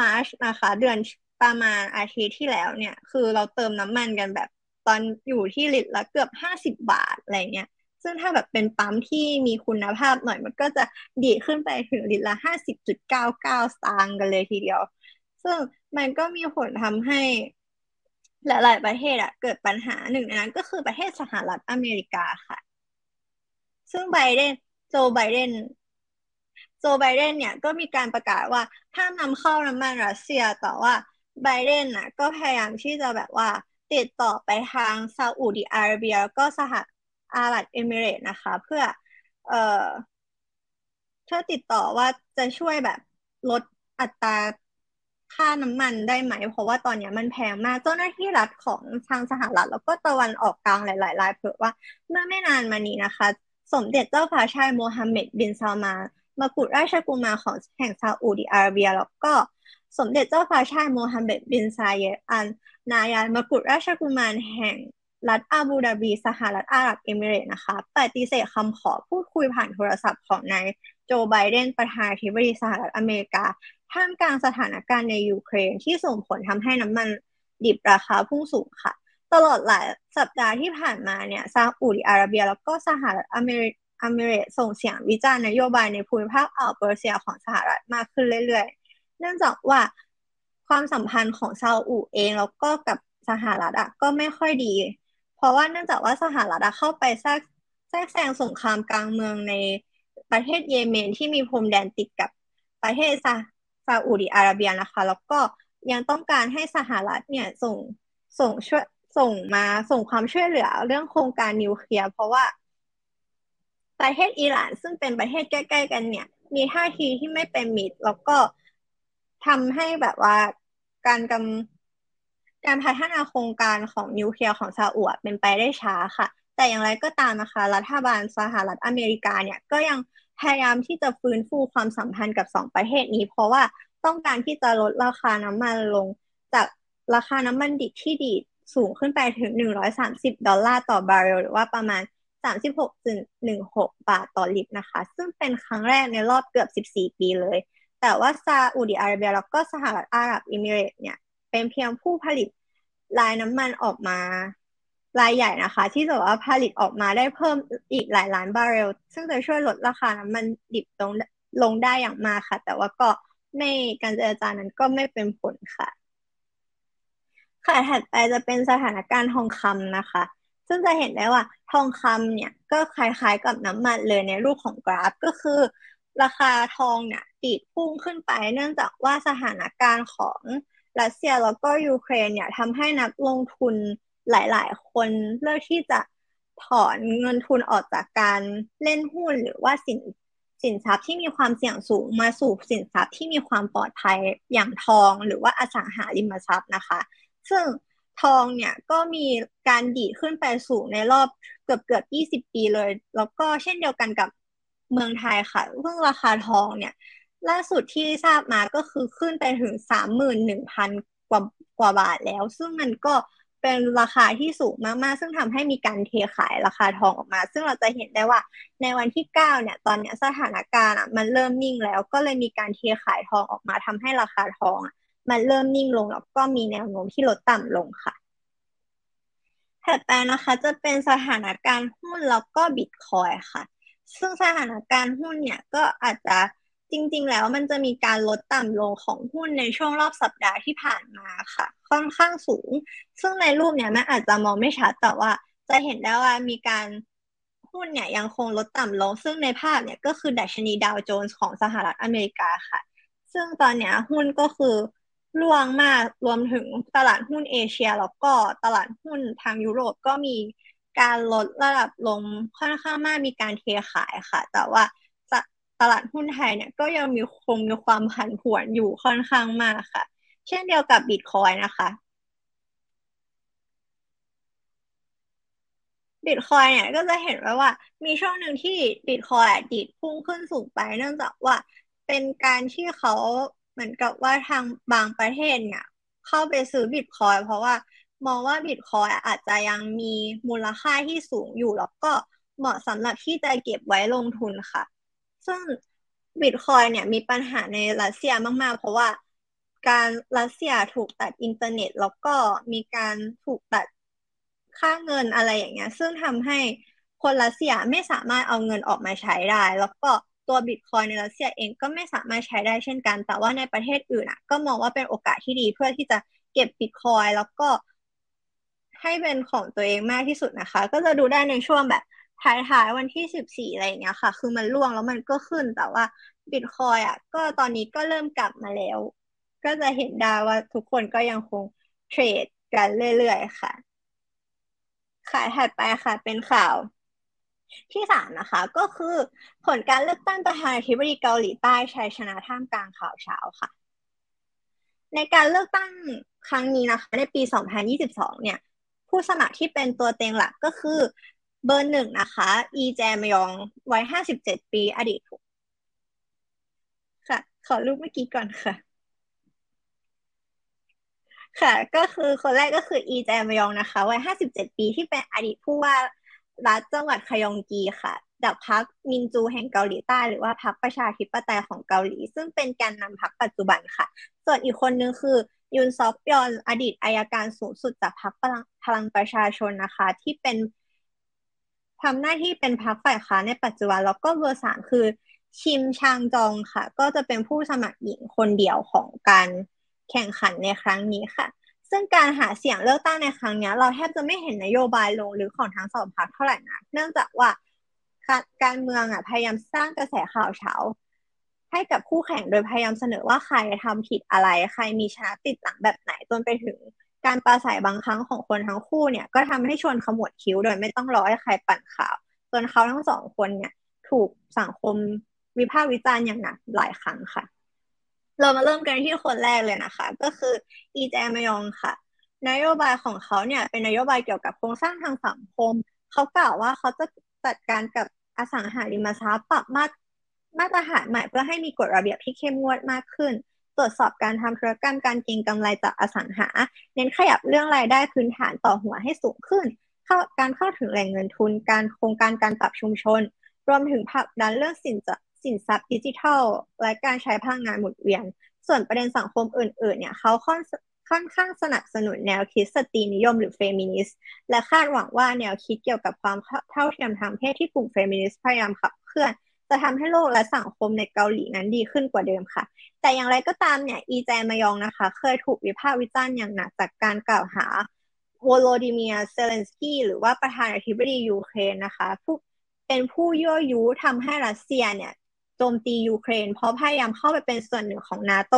[SPEAKER 3] มาร์ชนะคะ เดือนประมาณอาทิตย์ที่แล้วเนี่ย คือเราเติมน้ำมันกันแบบตอนอยู่ที่ลิตรละเกือบห้าสิบบาทอะไรเงี้ย ซึ่งถ้าแบบเป็นปั๊มที่มีคุณภาพหน่อยมันก็จะดีขึ้นไปถึงลิตรละห้าสิบจุดเก้าเก้าสตางค์กันเลยทีเดียว ซึ่งมันก็มีผลทำให้หลาย ๆ ประเทศอะเกิดปัญหาหนึ่งในนั้นก็คือประเทศสหรัฐอเมริกาค่ะ ซึ่งไบเดนโจไบเดนโจไบเดนเนี่ยก็มีการประกาศว่าห้ามนำเข้าน้ำมันรัสเซียแต่ว่าไบเดนน่ะก็พยายามที่จะแบบว่าติดต่อไปทางซาอุดิอาระเบีย แล้วก็สห อาหรับเอมิเรตนะคะ เพื่อเอ่อเพื่อติดต่อว่าจะช่วยแบบลดอัตราค่าน้ำมันได้ไหม เพราะว่าตอนนี้มันแพงมากเจ้าหน้าที่รัฐของทางสหรัฐ แล้วก็ตะวันออกกลางหลายๆรายเผยว่าเมื่อไม่นานมานี้นะคะ สมเด็จเจ้าฟ้าชายโมฮัมเหม็ดบินซาลมานมกุฎราชกุมารของแห่งซาอุดิอาระเบีย แล้วก็สมเด็จเจ้าฟ้าชายโมฮัมเหม็ดบินซาเยอัน นายานมกุฎราชกุมารแห่ง รัฐอาบูดาบี สหรัฐอาหรับเอมิเรตนะคะปฏิเสธคำขอพูดคุยผ่านโทรศัพท์ของนายโจไบเดนประธานาธิบดีสหรัฐอเมริกา ท่ามกลางสถานการณ์ในยูเครนที่ส่งผลทำให้น้ำมันดิบราคาพุ่งสูงค่ะ ตลอดหลายสัปดาห์ที่ผ่านมาเนี่ยซาอุดิอาระเบีย แล้วก็สหรัฐอเมริอเมริกส่งเสียงวิจารณ์นโยบายในภูมิภาคอ่าวเปอร์เซียของสหรัฐมากขึ้นเรื่อยๆ เนื่องจากว่าความสัมพันธ์ของซาอุเองแล้วก็กับสหรัฐอะก็ไม่ค่อยดี เพราะว่าเนื่องจากว่าสหรัฐเข้าไปแทรกแทรกแซงสงครามกลางเมืองในประเทศเยเมนที่มีพรมแดนติดกับประเทศซาซาอุดิอาระเบียนะคะ แล้วก็ยังต้องการให้สหรัฐเนี่ยส่งส่งช่วยส่งมาส่งความช่วยเหลือเรื่องโครงการนิวเคลียร์เพราะว่าประเทศอิหร่านซึ่งเป็นประเทศใกล้ๆกันเนี่ย มีท่าทีที่ไม่เป็นมิตร แล้วก็ทำให้แบบว่าการกำ การพัฒนาโครงการของนิวเคลียร์ของซาอุเป็นไปได้ช้าค่ะ แต่อย่างไรก็ตามนะคะ รัฐบาลสหรัฐอเมริกาเนี่ยก็ยังพยายามที่จะฟื้นฟูความสัมพันธ์กับสองประเทศนี้ เพราะว่าต้องการที่จะลดราคาน้ำมันลงจากราคาน้ำมันดิบที่ดีดสูงขึ้นไปถึง 130 ดอลลาร์ต่อบาร์เรลหรือว่าประมาณ 36.16 บาทต่อลิตรนะคะ ซึ่งเป็นครั้งแรกในรอบเกือบ 14 ปีเลย แต่ว่าซาอุดิอาระเบียแล้วก็สหรัฐอาหรับเอมิเรตเนี่ย เป็นเพียงผู้ผลิตรายน้ำมันออกมารายใหญ่นะคะ ที่จะว่าผลิตออกมาได้เพิ่มอีกหลายล้านบาร์เรล ซึ่งจะช่วยลดราคาน้ำมันดิบลงลงได้อย่างมากค่ะ แต่ว่าก็ไม่การเจรจานั้นก็ไม่เป็นผลค่ะ ค่ะถัดไปจะเป็นสถานการณ์ทองคำนะคะ ซึ่งจะเห็นได้ว่าทองคำเนี่ยก็คล้ายๆกับน้ำมันเลยในรูปของกราฟก็คือ ราคาทองเนี่ยตีดพุ่งขึ้นไป เนื่องจากว่าสถานการณ์ของ รัสเซียแล้วก็ยูเครนเนี่ยทำให้นักลงทุนหลาย ๆ คนเลือกที่จะถอนเงินทุนออกจากการเล่นหุ้นหรือว่าสินสินทรัพย์ที่มีความเสี่ยงสูงมาสู่สินทรัพย์ที่มีความปลอดภัยอย่างทองหรือว่าอสังหาริมทรัพย์นะคะ ซึ่งทองเนี่ยก็มีการดีขึ้นไปสูงในรอบเกือบเกือบ 20 ปีเลย แล้วก็เช่นเดียวกันกับเมืองไทยค่ะซึ่งราคาทองเนี่ย ล่าสุดที่ทราบมาก็คือขึ้นไปถึง31,000กว่ากว่าบาทแล้ว ซึ่งมันก็เป็นราคาที่สูงมาก ๆ ซึ่งทำให้มีการเทขายราคาทองออกมา ซึ่งเราจะเห็นได้ว่าในวันที่เก้าเนี่ย ตอนนี้สถานการณ์อะมันเริ่มนิ่งแล้ว ก็เลยมีการเทขายทองออกมาทำให้ราคาทองอะมันเริ่มนิ่งลงแล้วก็มีแนวโน้มที่ลดต่ำลงค่ะถัดไปนะคะจะเป็นสถานการณ์หุ้นแล้วก็บิตคอยค่ะ ซึ่งสถานการณ์หุ้นเนี่ยก็อาจจะ จริง ๆ แล้วมันจะมีการลดต่ำลงของหุ้นในช่วงรอบสัปดาห์ที่ผ่านมาค่ะ ค่อนข้างสูง ซึ่งในรูปเนี่ยมันอาจจะมองไม่ชัดแต่ว่าจะเห็นได้ว่ามีการหุ้นเนี่ยยังคงลดต่ำลง ซึ่งในภาพเนี่ยก็คือดัชนีดาวโจนส์ของสหรัฐอเมริกาค่ะ ซึ่งตอนนี้หุ้นก็คือร่วงมากรวมถึงตลาดหุ้นเอเชีย แล้วก็ตลาดหุ้นทางยุโรปก็มีการลดระดับลงค่อนข้างมากมีการเทขายค่ะ แต่ว่า ตลาดหุ้นไทยเนี่ยก็ยังมีคงมีความผันผวนอยู่ค่อนข้างมากค่ะ เช่นเดียวกับบิตคอยนะคะบิตคอยเนี่ยก็จะเห็นว่าว่า มีช่วงหนึ่งที่บิตคอยดีดพุ่งขึ้นสูงไปเนื่องจากว่าเป็นการที่เขาเหมือนกับว่าทางบางประเทศเนี่ยเข้าไปซื้อบิตคอยน์เพราะว่ามองว่าบิตคอยน์อาจจะยังมีมูลค่าที่สูงอยู่ แล้วก็เหมาะสำหรับที่จะเก็บไว้ลงทุนค่ะ ซึ่งบิตคอยน์เนี่ยมีปัญหาในรัสเซียมาก ๆ เพราะว่าการรัสเซียถูกตัดอินเทอร์เน็ต แล้วก็มีการถูกตัดค่าเงินอะไรอย่างเงี้ย ซึ่งทำให้คนรัสเซียไม่สามารถเอาเงินออกมาใช้ได้ แล้วก็ตัวบิตคอยน์ในรัสเซียเองก็ไม่สามารถใช้ได้เช่นกัน แต่ว่าในประเทศอื่นอะ ก็มองว่าเป็นโอกาสที่ดีเพื่อที่จะเก็บบิตคอยแล้วก็ให้เป็นของตัวเองมากที่สุดนะคะ ก็จะดูได้ในช่วงแบบ ท้ายๆวันที่สิบสี่อะไรอย่างเงี้ยค่ะ คือมันร่วงแล้วมันก็ขึ้นแต่ว่าบิตคอยอะ ก็ตอนนี้ก็เริ่มกลับมาแล้ว ก็จะเห็นได้ว่าทุกคนก็ยังคงเทรดกันเรื่อยๆค่ะข่าวถัดไปค่ะ เป็นข่าว ที่สามนะคะ ก็คือผลการเลือกตั้งประธานาธิบดีเกาหลีใต้ชัยชนะท่ามกลางข่าวเช้าค่ะ ในการเลือกตั้งครั้งนี้นะคะ ในปี 2022 เนี่ย ผู้สมัครที่เป็นตัวเต็งหลักก็คือ เบอร์หนึ่งนะคะ อีแจมยองวัย57ปี อดีตค่ะ ขอรูปเมื่อกี้ก่อนค่ะ ค่ะ ก็คือคนแรกก็คืออีแจมยองนะคะวัย57ปีที่เป็นอดีตผู้ว่ารัฐจังหวัดคยองกีค่ะจากพรรคมินจูแห่งเกาหลีใต้หรือว่าพรรคประชาธิปไตยของเกาหลี ซึ่งเป็นแกนนำพรรคปัจจุบันค่ะ ส่วนอีกคนนึงคือยุนซอกยอนอดีตอายการสูงสุดจากพรรคพลังประชาชนนะคะ ที่เป็น ทำหน้าที่เป็นพรรคฝ่ายค้านในปัจจุบัน แล้วก็เบอร์สามคือชิมชางจองค่ะ ก็จะเป็นผู้สมัครหญิงคนเดียวของการแข่งขันในครั้งนี้ค่ะ ซึ่งการหาเสียงเลือกตั้งในครั้งนี้เราแทบจะไม่เห็นนโยบายลงหรือของทั้งสองพรรคเท่าไหร่นะเนื่องจากว่าการเมืองอะพยายามสร้างกระแสข่าวเช้าให้กับคู่แข่งโดยพยายามเสนอว่าใครทำผิดอะไร ใครมีชนะติดหลังแบบไหนจนไปถึง การปราศัยบางครั้งของคนทั้งคู่เนี่ย ก็ทำให้ชวนขมวดคิ้วโดยไม่ต้องรอให้ใครปั่นข่าวจนเขาทั้งสองคนเนี่ย ถูกสังคมวิพากษ์วิจารณ์อย่างหนักหลายครั้งค่ะ เรามาเริ่มกันที่คนแรกเลยนะคะ ก็คืออีแจมยองค่ะ นโยบายของเขาเนี่ยเป็นนโยบายเกี่ยวกับโครงสร้างทางสังคม เขากล่าวว่าเขาจะจัดการกับอสังหาริมทรัพย์ปรับมาตรมาตรฐานใหม่เพื่อให้มีกฎระเบียบที่เข้มงวดมากขึ้น ตรวจสอบการทำธุรกรรมการเก็งกำไรจากอสังหา เน้นขยับเรื่องรายได้พื้นฐานต่อหัวให้สูงขึ้น เข้าการเข้าถึงแหล่งเงินทุน การโครงการการปรับชุมชน รวมถึงผลักดันเรื่องสินสินทรัพย์ดิจิทัล และการใช้พลังงานหมุนเวียน ส่วนประเด็นสังคมอื่น ๆ เนี่ยเขาค่อนค่อนข้างสนับสนุนแนวคิดสตรีนิยมหรือเฟมินิสต์และคาดหวังว่าแนวคิดเกี่ยวกับความเท่าเทียมทางเพศที่กลุ่มเฟมินิสต์พยายามขับเคลื่อน จะทำให้โลกและสังคมในเกาหลีนั้นดีขึ้นกว่าเดิมค่ะ แต่อย่างไรก็ตามเนี่ยอีแจมยองนะคะ เคยถูกวิพากษ์วิจารณ์อย่างหนักจากการกล่าวหาโวโลดิเมียร์ เซเลนสกี้หรือว่าประธานาธิบดียูเครนนะคะผู้เป็นผู้ยั่วยุทำให้รัสเซียเนี่ยโจมตียูเครน เพราะพยายามเข้าไปเป็นส่วนหนึ่งของนาโต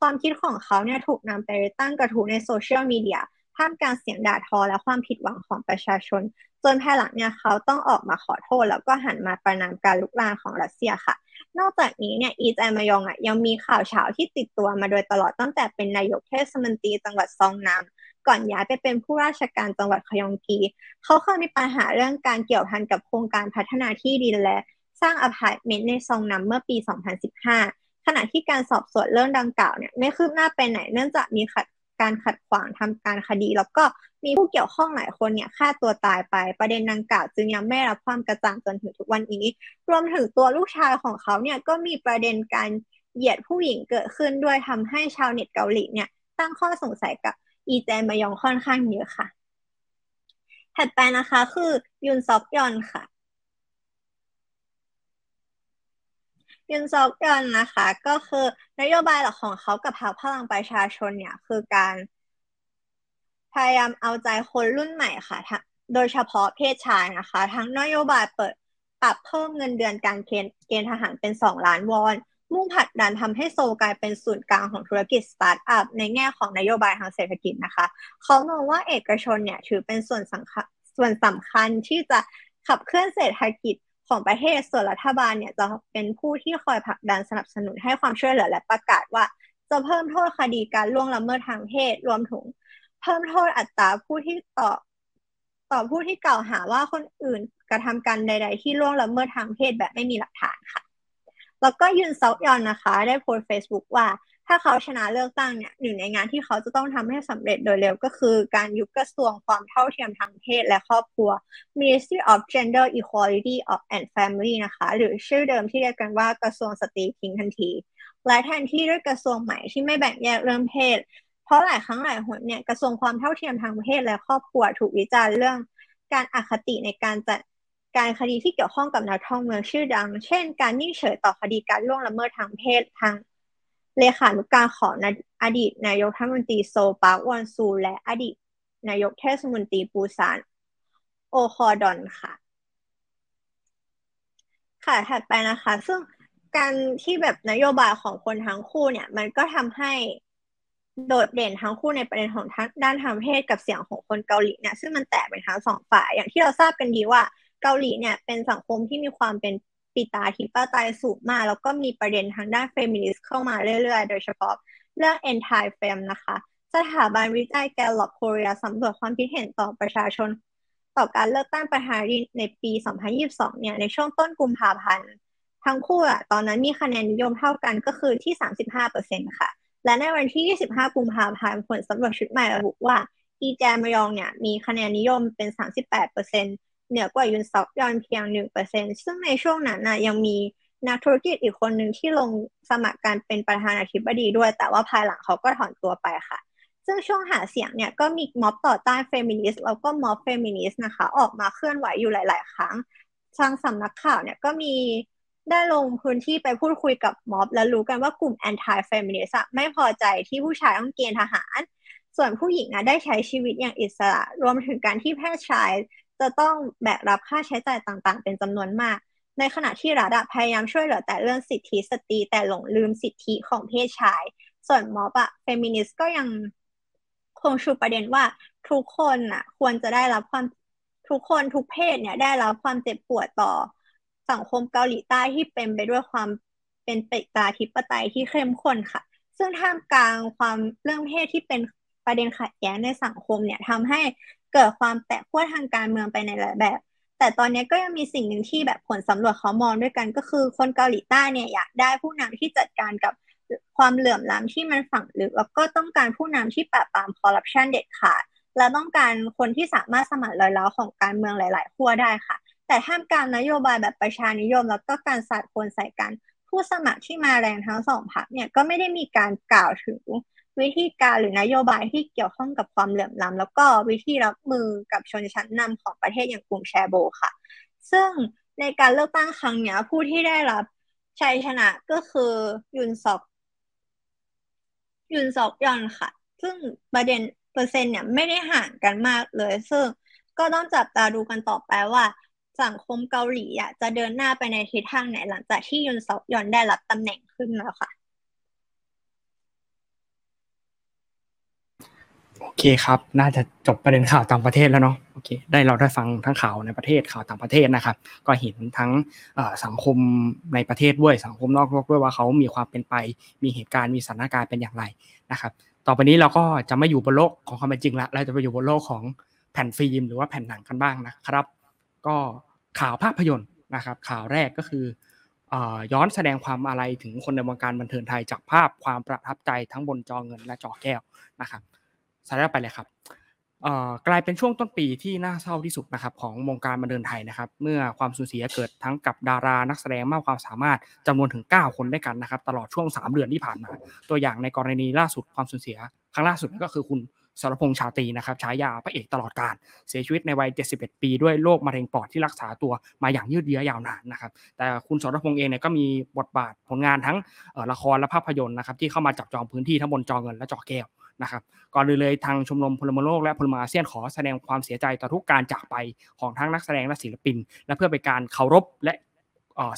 [SPEAKER 3] ความคิดของเขาเนี่ยถูกนำไปตั้งกระทู้ในโซเชียลมีเดีย ท่ามกลางเสียงด่าทอและความผิดหวังของประชาชน จนภายหลังเนี่ยเขาต้องออกมาขอโทษ แล้วก็หันมาประนามการลุกลามของรัสเซียค่ะ นอกจากนี้เนี่ยอีแจมายองอะยังมีข่าวเฉาที่ติดตัวมาโดยตลอดตั้งแต่เป็นนายกเทศมนตรีจังหวัดซองนามก่อนย้ายไปเป็นผู้ราชการจังหวัดคยองกี เขาเคยมีปัญหาเรื่องการเกี่ยวพันกับโครงการพัฒนาที่ดินและ สร้างอพาร์ตเมนต์ในซองนำเมื่อปี 2015 ขณะที่การสอบสวนเรื่องดังกล่าวเนี่ยไม่คืบหน้าไปไหนเนื่องจากมีขัด การขัดขวางทำการคดี แล้วก็มีผู้เกี่ยวข้องหลายคนเนี่ยฆ่าตัวตายไปประเด็นดังกล่าวจึงยังไม่รับความกระจ่างจนถึงทุกวันนี้ รวมถึงตัวลูกชายของเขาเนี่ยก็มีประเด็นการเหยียดผู้หญิงเกิดขึ้นด้วยทำให้ชาวเน็ตเกาหลีเนี่ยตั้งข้อสงสัยกับอีแจมายองค่อนข้างเยอะค่ะ ถัดไปนะคะคือยุนซอกยอนค่ะ ยุนซอกยอลนะคะ ก็คือนโยบายหลักของเขากับพรรคพลังประชาชนเนี่ย คือการพยายามเอาใจคนรุ่นใหม่ค่ะ โดยเฉพาะเพศชายนะคะ ทั้งนโยบายเปิดปรับเพิ่มเงินเดือนการเกณฑ์ทหารเป็นสองล้านวอน มุ่งผลักดันทำให้โซลกลายเป็นศูนย์กลางของธุรกิจสตาร์ทอัพในแง่ของนโยบายทางเศรษฐกิจนะคะ เขามองว่าเอกชนเนี่ยถือเป็นส่วนสำคัญส่วนสำคัญที่จะขับเคลื่อนเศรษฐกิจ ของประเทศส่วนรัฐบาลเนี่ยจะเป็นผู้ที่คอยผลักดันสนับสนุนให้ความช่วยเหลือและประกาศว่า จะเพิ่มโทษคดีการล่วงละเมิดทางเพศรวมถึงเพิ่มโทษอัตราผู้ที่ต่อต่อผู้ที่กล่าวหาว่าคนอื่นกระทำการใด ๆ ที่ล่วงละเมิดทางเพศแบบไม่มีหลักฐานค่ะ แล้วก็ยุนซอกยอนนะคะ ได้โพสต์ Facebook ว่า ถ้าเขาชนะเลือกตั้งเนี่ยหนึ่งในงานที่เขาจะต้องทำให้สำเร็จโดยเร็วก็คือ การยุบกระทรวงความเท่าเทียมทางเพศและครอบครัว Ministry of Gender Equality of and Family นะคะ หรือชื่อเดิมที่เรียกกันว่ากระทรวงสตรีทิ้งทันที และแทนที่ด้วยกระทรวงใหม่ที่ไม่แบ่งแยกเรื่องเพศ เพราะหลายครั้งหลายหนเนี่ยกระทรวงความเท่าเทียมทางเพศและครอบครัวถูกวิจารณ์เรื่องการอคติในการจัดการคดีที่เกี่ยวข้องกับนักท่องเมืองชื่อดัง เช่น การนิ่งเฉยต่อคดีการล่วงละเมิดทางเพศทาง เลขานุกการของอดีตนายกรัฐมนตรีโซพัควอนซุน และอดีตนายกเทศมนตรีปูซาน โอกอดนค่ะ ค่ะถัดไปนะคะ ซึ่งการที่แบบนโยบายของคนทั้งคู่เนี่ย มันก็ทำให้โดดเด่นทั้งคู่ในประเด็นของทั้งด้านทางเพศกับเสียงของคนเกาหลีเนี่ยซึ่งมันแตกเป็นทั้งสองฝ่ายอย่างที่เราทราบกันดีว่าเกาหลีเนี่ยเป็นสังคมที่มีความเป็น ปิตาธิปไตยสูงมาก แล้วก็มีประเด็นทางด้านเฟมินิสต์เข้ามาเรื่อยๆ โดยเฉพาะเรื่อง anti fem นะคะ สถาบันวิจัยแกลลอปโคเรียสำรวจความคิดเห็นต่อประชาชน ต่อการเลือกตั้งประธานาธิบดีในปี 2022 เนี่ยในช่วงต้นกุมภาพันธ์ทั้งคู่อะตอนนั้นมีคะแนนนิยมเท่ากันก็คือที่ 35%ค่ะ และในวันที่ 25 กุมภาพันธ์ผลสำรวจชุดใหม่ระบุว่าอีแจมยองเนี่ยมีคะแนนนิยมเป็น 38%เเหนือกว่ายุนซอกยอนเพียง1%ซึ่งในช่วงนั้นนะยังมีนักธุรกิจอีกคนหนึ่งที่ลงสมัครการเป็นประธานาธิบดีด้วย แต่ว่าภายหลังเขาก็ถอนตัวไปค่ะ ซึ่งช่วงหาเสียงเนี่ยก็มีม็อบต่อต้านเฟมินิสต์แล้วก็ม็อบเฟมินิสต์นะคะ ออกมาเคลื่อนไหวอยู่หลาย ๆ ครั้งทางสำนักข่าวเนี่ยก็มีได้ลงพื้นที่ไปพูดคุยกับม็อบ และรู้กันว่ากลุ่ม anti feminist ไม่พอใจที่ผู้ชายต้องเกณฑ์ทหาร ส่วนผู้หญิงนะได้ใช้ชีวิตอย่างอิสระ รวมถึงการที่แพทย์ชาย จะต้องแบกรับค่าใช้จ่ายต่างๆ เป็นจำนวนมาก ในขณะที่รัฐพยายามช่วยเหลือแต่เรื่องสิทธิสตรีแต่หลงลืมสิทธิของเพศชาย ส่วนม็อบอะเฟมินิสต์ก็ยังคงชูประเด็นว่าทุกคนอะควรจะได้รับความทุกคนทุกเพศเนี่ยได้รับความเจ็บปวดต่อสังคมเกาหลีใต้ที่เป็นไปด้วยความเป็นปิตาธิปไตยที่เข้มข้นค่ะ ซึ่งท่ามกลางความเรื่องเพศที่เป็นประเด็นขัดแย้งในสังคมเนี่ยทำให้ เกิดความแตกขั้วทางการเมืองไปในหลายแบบ แต่ตอนนี้ก็ยังมีสิ่งหนึ่งที่แบบผลสำรวจเขามองด้วยกันก็คือคนเกาหลีใต้เนี่ยอยากได้ผู้นำที่จัดการกับความเหลื่อมล้ำที่มันฝังลึกแล้วก็ต้องการผู้นำที่ปราบปรามคอร์รัปชันเด็ดขาดและต้องการคนที่สามารถสมัครลอยล้าของการเมืองหลาย ๆ ขั้วได้ค่ะ แต่ท่ามกลางนโยบายแบบประชานิยม แล้วก็การสาดคนใส่กัน ผู้สมัครที่มาแรงทั้งสองพรรคเนี่ยก็ไม่ได้มีการกล่าวถึง วิธีการหรือนโยบายที่เกี่ยวข้องกับความเหลื่อมล้ำแล้วก็วิธีรับมือกับชนชั้นนำของประเทศอย่างกลุ่มแชโบค่ะ ซึ่งในการเลือกตั้งครั้งนี้ผู้ที่ได้รับชัยชนะก็คือยุนซอกยุนซอกยอนค่ะ ซึ่งประเด็นเปอร์เซ็นต์เนี่ยไม่ได้ห่างกันมากเลย ซึ่งก็ต้องจับตาดูกันต่อไปว่า สังคมเกาหลีอะจะเดินหน้าไปในทิศทางไหนหลังจากที่ยุนซอกยอนได้รับตำแหน่งขึ้นแล้วค่ะ
[SPEAKER 4] โอเคครับ น่าจะจบประเด็นข่าวต่างประเทศแล้วเนาะโอเคได้เราได้ฟังทั้งข่าวในประเทศข่าวต่างประเทศนะครับ ก็เห็นทั้งสังคมในประเทศด้วยสังคมนอกโลกด้วยว่าเขามีความเป็นไป มีเหตุการณ์มีสถานการณ์เป็นอย่างไรนะครับ ต่อไปนี้เราก็จะไม่อยู่บนโลกของความเป็นจริงละเราจะไปอยู่บนโลกของแผ่นฟิล์มหรือว่าแผ่นหนังกันบ้างนะครับ ก็ข่าวภาพยนตร์นะครับ ข่าวแรกก็คือย้อนแสดงความอะไรถึงคนในวงการบันเทิงไทยจากภาพความประทับใจทั้งบนจอเงินและจอแก้วนะครับ สายแรกไปเลยครับกลายเป็นช่วงต้นปีที่น่าเศร้าที่สุดนะครับของวงการบันเทิงไทยนะครับ เมื่อความสูญเสียเกิดทั้งกับดารานักแสดงมากความสามารถจำนวนถึง 9 คนด้วยกันนะครับ ตลอดช่วง 3 เดือนที่ผ่านมา ตัวอย่างในกรณีล่าสุดความสูญเสีย ครั้งล่าสุดก็คือคุณสรพงษ์ชาตรีนะครับฉายาพระเอกตลอดการเสียชีวิตในวัย 71 ปีด้วยโรคมะเร็งปอดที่รักษาตัวมาอย่างยืดเยื้อยาวนานนะครับ แต่คุณสรพงษ์เองเนี่ยก็มีบทบาทผลงานทั้งละครและภาพยนตร์นะครับที่เข้ามาจับจองพื้นที่ทั้งบนจอเงินและจอแก้ว นะครับก่อนอื่นเลยทางชมรมพลเมืองโลกและพลเมืองอาเซียนขอแสดงความเสียใจต่อทุกการจากไปของทั้งนักแสดงและศิลปิน และเพื่อเป็นการเคารพและ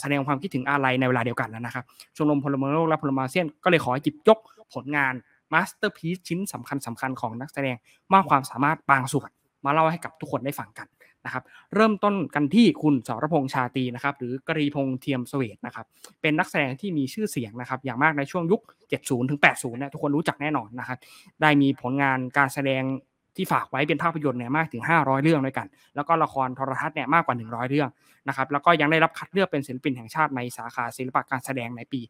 [SPEAKER 4] แสดงความคิดถึงอะไรในเวลาเดียวกันนะครับชมรมพลเมืองโลกและพลเมืองอาเซียนก็เลยขอหยิบยกผลงาน masterpiece ชิ้นสำคัญสำคัญของนักแสดงมากความสามารถบางส่วนมาเล่าให้กับทุกคนได้ฟังกัน นะครับเริ่มต้นกันที่คุณสรพงษ์ชาตรีนะครับหรือกรีพงษ์เทียมเศวตนะครับเป็นนักแสดงที่มีชื่อเสียงนะครับอย่างมากในช่วงยุค 70ถึง80เนี่ยทุกคนรู้จักแน่นอนนะครับได้มีผลงานการแสดงที่ฝากไว้เป็นภาพยนตร์เนี่ยมากถึง 500 เรื่องด้วยกัน แล้วก็ละครโทรทัศน์เนี่ยมากกว่า 100 เรื่องนะครับแล้วก็ยังได้รับคัดเลือกเป็นศิลปินแห่งชาติในสาขาศิลปะการแสดงในปี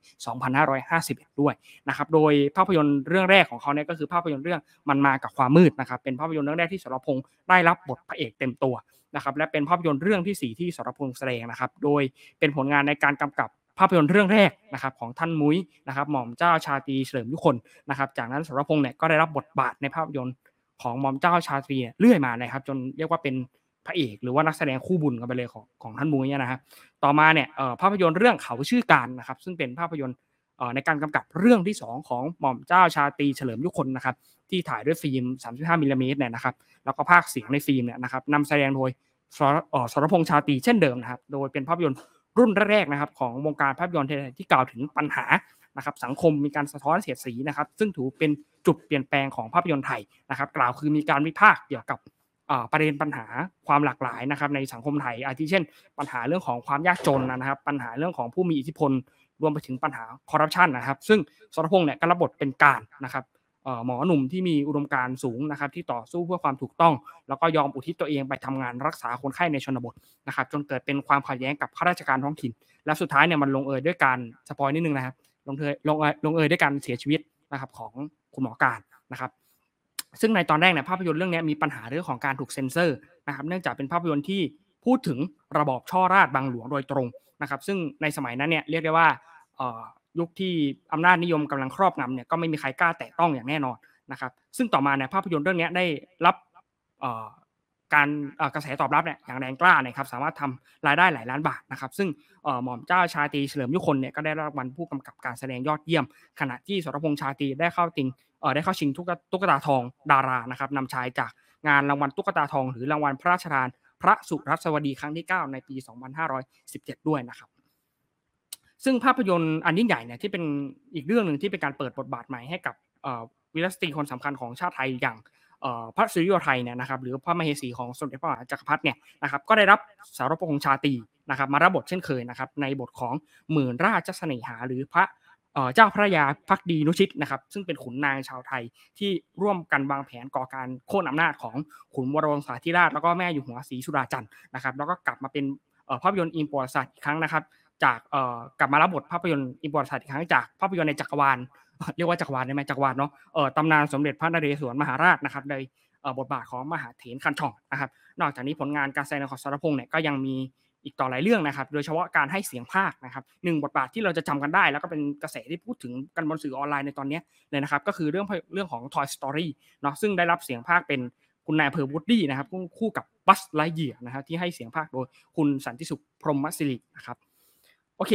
[SPEAKER 4] 2551 ด้วยนะครับโดยภาพยนตร์เรื่องแรกของเขาเนี่ยก็คือภาพยนตร์เรื่องมันมากับความมืดนะครับเป็นภาพยนตร์เรื่องแรกที่สรพงษ์ได้รับบทพระเอกเต็มตัว นะครับและเป็นภาพยนตร์เรื่องที่ 4 ที่สรพงษ์แสดงนะครับ โดยเป็นผลงานในการกำกับภาพยนตร์เรื่องแรกนะครับของท่านมุ้ยนะครับ หม่อมเจ้าชาตรีเฉลิมยุคนนะครับ จากนั้นสรพงษ์เนี่ยก็ได้รับบทบาทในภาพยนตร์ของหม่อมเจ้าชาตรีเนี่ยเรื่อยมานะครับ จนเรียกว่าเป็นพระเอกหรือว่านักแสดงคู่บุญกันไปเลยของของท่านมุ้ยนะครับต่อมาเนี่ยภาพยนตร์เรื่องเขาชื่อการนะครับ ซึ่งเป็นภาพยนตร์ ในการกำกับเรื่องที่ 2 ของหม่อมเจ้าชาตรีเฉลิมยุคนนะครับที่ถ่ายด้วยฟิล์ม 35มิลลิเมตรเนี่ยนะครับแล้วก็ภาคเสียงในฟิล์มเนี่ยนะครับนำแสดงโดยสรพงษ์ชาตรีเช่นเดิมนะครับโดยเป็นภาพยนตร์รุ่นแรกนะครับของวงการภาพยนตร์ไทยที่กล่าวถึงปัญหานะครับสังคมมีการสะท้อนเสียดสีนะครับซึ่งถือเป็นจุดเปลี่ยนแปลงของภาพยนตร์ไทยนะครับกล่าวคือมีการวิพากษ์เกี่ยวกับประเด็นปัญหาความหลากหลายนะครับในสังคมไทยอาทิเช่น ปัญหาเรื่องของความยากจนนะครับปัญหาเรื่องของผู้มีอิทธิพล รวมไปถึงปัญหาคอร์รัปชันนะครับ ซึ่งสรพงษ์เนี่ยก็รับบทเป็นกานต์นะครับหมอหนุ่มที่มีอุดมการณ์สูงนะครับที่ต่อสู้เพื่อความถูกต้อง แล้วก็ยอมอุทิศตัวเองไปทำงานรักษาคนไข้ในชนบทนะครับจนเกิดเป็นความขัดแย้งกับข้าราชการท้องถิ่น และสุดท้ายเนี่ยมันลงเอยด้วยการ spoil นิดนึงนะครับลงเอยลงเอยลงเอยด้วยการเสียชีวิตนะครับของคุณหมอกานต์นะครับซึ่งในตอนแรกเนี่ยภาพยนตร์เรื่องนี้มีปัญหาเรื่องของการถูกเซ็นเซอร์นะครับเนื่องจากเป็นภาพยนตร์ที่ พูดถึงระบอบช่อราชบางหลวงโดยตรงนะครับซึ่งในสมัยนั้นเนี่ยเรียกได้ว่ายุคที่อำนาจนิยมกำลังครอบงำเนี่ยก็ไม่มีใครกล้าแตะต้องอย่างแน่นอนนะครับซึ่งต่อมาเนี่ยภาพยนตร์เรื่องนี้ได้รับการกระแสตอบรับเนี่ยอย่างแรงกล้านะครับสามารถทำรายได้หลายล้านบาทนะครับซึ่งหม่อมเจ้าชาตรีเฉลิมยุคนเนี่ยก็ได้รับรางวัลผู้กำกับการแสดงยอดเยี่ยม ขณะที่สรพงษ์ชาตรีได้เข้าติงได้เข้าชิงตุ๊กตาทองดารานะครับนำชายจากงานรางวัลตุ๊กตาทอง หรือรางวัลพระราชทาน พระสุรัสวดีครั้งที่ 9 ในปี 2517 ด้วยนะครับ ซึ่งภาพยนตร์อันยิ่งใหญ่เนี่ยที่เป็นอีกเรื่องหนึ่งที่เป็นการเปิดบทบาทใหม่ให้กับวิลสตรีคนสำคัญของชาติไทยอย่างพระสุริโยไทยเนี่ยนะครับหรือพระมเหสีของสมเด็จพระมหาจักรพรรดิเนี่ยนะครับก็ได้รับสารพงษ์ชาตีนะครับมารับบทเช่นเคยนะครับในบทของหมื่นราชเสน่หาหรือพระ เจ้าพระยาพักดีนุชิตนะครับ ซึ่งเป็นขุนนางชาวไทยที่ร่วมกันวางแผนก่อการโค่นอำนาจของขุนวรวงศาธิราชแล้วก็แม่อยู่หัวศรีสุดาจันทร์นะครับ แล้วก็กลับมาเป็นภาพยนตร์อิงประวัติศาสตร์อีกครั้งนะครับ จากกลับมารับบทภาพยนตร์อิงประวัติศาสตร์อีกครั้งจากภาพยนตร์ในจักรวาลเรียกว่าจักรวาลได้ไหมจักรวาลเนาะตำนานสมเด็จพระนเรศวรมหาราชนะครับในบทบาทของมหาเถรคันช่องนะครับ นอกจากนี้ผลงานการแสดงของสรพงษ์เนี่ยก็ยังมี อีกต่อหลายเรื่องนะครับ โดยเฉพาะการให้เสียงพากย์นะครับหนึ่งบทบาทที่เราจะจำกันได้ แล้วก็เป็นกระแสที่พูดถึงกันบนสื่อออนไลน์ในตอนนี้เลยนะครับ ก็คือเรื่องเรื่องของ Toy Story เนาะซึ่งได้รับเสียงพากย์เป็นคุณนายอำเภอวูดดี้นะครับคู่กับบัซไลท์เยียร์นะครับที่ให้เสียงพากย์โดยคุณสันติสุขพรหมศิรินะครับโอเค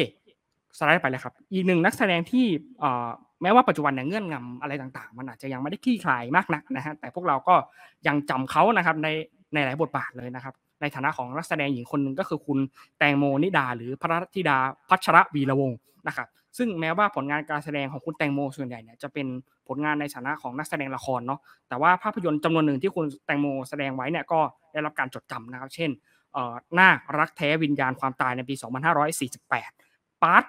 [SPEAKER 4] สไลด์ไปเลยครับ อีกหนึ่งนักแสดงที่แม้ว่าปัจจุบันเนี่ยเงื่อนงำอะไรต่างๆ มันอาจจะยังไม่ได้คลี่คลายมากนักนะฮะแต่พวกเราก็ยังจำเขานะครับในในหลายบทบาทเลยนะครับ ในฐานะของนักแสดงหญิงคนหนึ่งก็คือคุณแตงโมนิดา หรือภัทรธิดาพัชรวีระวงศ์นะครับซึ่งแม้ว่าผลงานการแสดงของคุณแตงโมส่วนใหญ่เนี่ยจะเป็นผลงานในฐานะของนักแสดงละครเนาะแต่ว่าภาพยนตร์จำนวนหนึ่งที่คุณแตงโมแสดงไว้เนี่ยก็ได้รับการจดจำนะครับ เช่นหน้ารักแท้วิญญาณความตายในปี 2548 ปาร์ต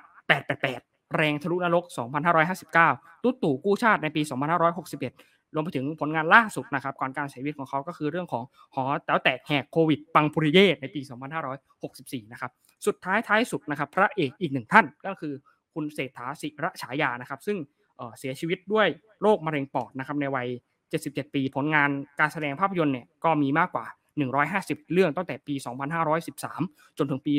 [SPEAKER 4] 888 แรงทะลุนรก 2559 ตุ๊ตู่กู้ชาติในปี 2561 รวมไปถึงผลงานล่าสุดนะครับก่อนการเสียชีวิตของเขาก็คือเรื่องของหอแต๋วแตกแหกโควิด ปังปุริเย่ในปี 2564 นะครับสุดท้ายท้ายสุดนะครับพระเอกอีกหนึ่งท่านก็คือคุณเศรษฐาศิระฉายานะครับ ซึ่งเสียชีวิตด้วยโรคมะเร็งปอดนะครับในวัย 77 ปี ผลงานการแสดงภาพยนตร์เนี่ยก็มีมากกว่า 150 เรื่องตั้งแต่ปี 2513 จนถึงปี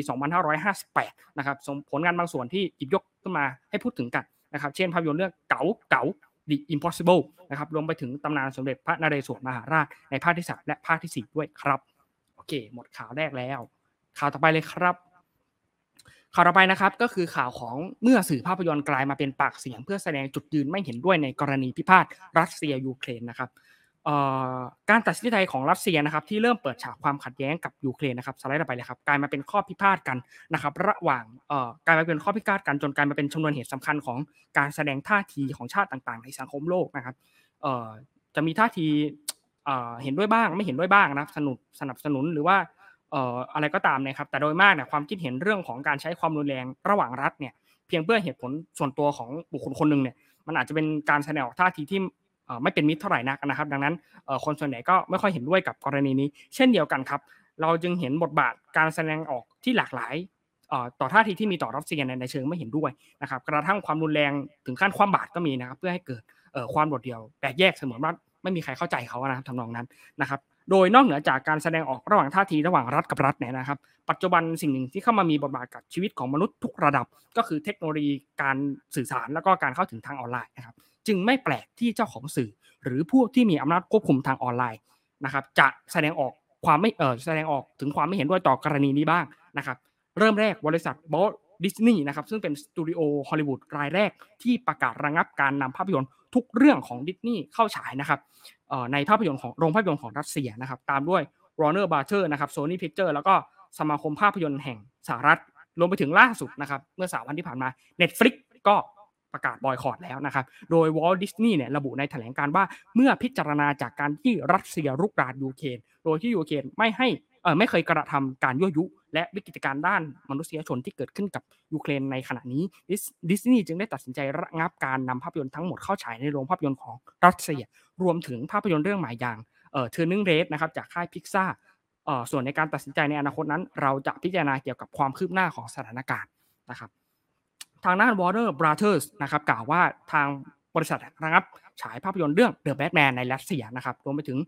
[SPEAKER 4] 2558 นะครับผลงานบางส่วนที่หยิบยกขึ้นมาให้พูดถึงกันนะครับ เช่นภาพยนตร์เรื่องเก๋าเก๋า The Impossible นะครับรวมไปถึงตำนานสมเด็จพระนเรศวรมหาราชในภาคที่ 3 และภาคที่ 4 ด้วยครับ โอเค หมดข่าวแรกแล้ว ข่าวต่อไปเลยครับ ข่าวต่อไปนะครับก็คือข่าวของเมื่อสื่อภาพยนตร์กลายมาเป็นปากเสียง เพื่อแสดงจุดยืนไม่เห็นด้วยในกรณีพิพาทรัสเซียยูเครนนะครับ การตัดสินใจของรัสเซียนะครับที่เริ่มเปิดฉากความขัดแย้งกับยูเครนนะครับสไลด์ต่อไปเลยครับกลายมาเป็นข้อพิพาทกันนะครับ ระหว่างกลายมาเป็นข้อพิพาทกันจนกลายมาเป็นชนวนเหตุสำคัญของการแสดงท่าทีของชาติต่างๆ ในสังคมโลกนะครับจะมีท่าทีเห็นด้วยบ้างไม่เห็นด้วยบ้างนะสนุนสนับสนุนหรือว่าอะไรก็ตามนะครับแต่โดยมากเนี่ยความคิดเห็นเรื่องของการใช้ความรุนแรงระหว่างรัฐเนี่ยเพียงเพื่อเหตุผลส่วนตัวของบุคคลคนหนึ่งเนี่ยมันอาจจะเป็นการแสดงออกท่าทีที่ ไม่เป็นมิตรเท่าไหร่นักนะครับ ดังนั้นคนส่วนใหญ่ก็ไม่ค่อยเห็นด้วยกับกรณีนี้ เช่นเดียวกันครับ เราจึงเห็นบทบาทการแสดงออกที่หลากหลายต่อท่าทีที่มีต่อรัสเซียในเชิงไม่เห็นด้วยนะครับ กระทั่งความรุนแรงถึงขั้นความบาดก็มีนะครับเพื่อให้เกิดความโดดเดี่ยวแตกแยกเสมือนว่าไม่มีใครเข้าใจเขานะครับทำนองนั้นนะครับ โดยนอกเหนือจากการแสดงออกระหว่างท่าทีระหว่างรัฐกับรัฐเนี่ยนะครับ ปัจจุบันสิ่งหนึ่งที่เข้ามามีบทบาทกับชีวิตของมนุษย์ทุกระดับ ก็คือเทคโนโลยีการสื่อสารแล้วก็การเข้าถึงทางออนไลน์นะครับ จึงไม่แปลกที่เจ้าของสื่อ หรือผู้ที่มีอำนาจควบคุมทางออนไลน์นะครับ จะแสดงออกความไม่เออแสดงออกถึงความไม่เห็นด้วยต่อกรณีนี้บ้างนะครับเริ่มแรกบริษัทวอลต์ดิสนีย์นะครับซึ่งเป็นสตูดิโอฮอลลีวูดรายแรกที่ประกาศระงับการนำภาพยนตร์ทุกเรื่องของดิสนีย์เข้าฉายนะครับในภาพยนตร์ของโรงภาพยนตร์ของรัสเซียนะครับตามด้วย Warner Brother นะครับ Sony Picture แล้วก็สมาคมภาพยนตร์แห่งสหรัฐรวมไปถึงล่าสุดนะครับเมื่อสามวันที่ผ่านมา Netflix ก็ ประกาศบอยคอตแล้วนะครับ โดยวอลต์ดิสนีย์เนี่ยระบุในแถลงการณ์ว่าเมื่อพิจารณาจากการที่รัสเซียรุกรานยูเครนโดยที่ยูเครนไม่ให้เออไม่เคยกระทำการยั่วยุ และวิกฤตการณ์ด้านมนุษยชนที่เกิดขึ้นกับยูเครนในขณะนี้ดิสนีย์จึงได้ตัดสินใจระงับการนำภาพยนตร์ทั้งหมดเข้าฉายในโรงภาพยนตร์ของรัสเซีย รวมถึงภาพยนตร์เรื่องใหม่อย่างเออ Turning Red นะครับจากค่ายพิกซ่าส่วนในการตัดสินใจในอนาคตนั้น เราจะพิจารณาเกี่ยวกับความคืบหน้าของสถานการณ์นะครับ ทางด้าน Warner Brothers นะครับกล่าวว่าทางบริษัทระงับฉายภาพยนตร์เรื่อง The Batman ในรัสเซียนะครับรวมไปถึง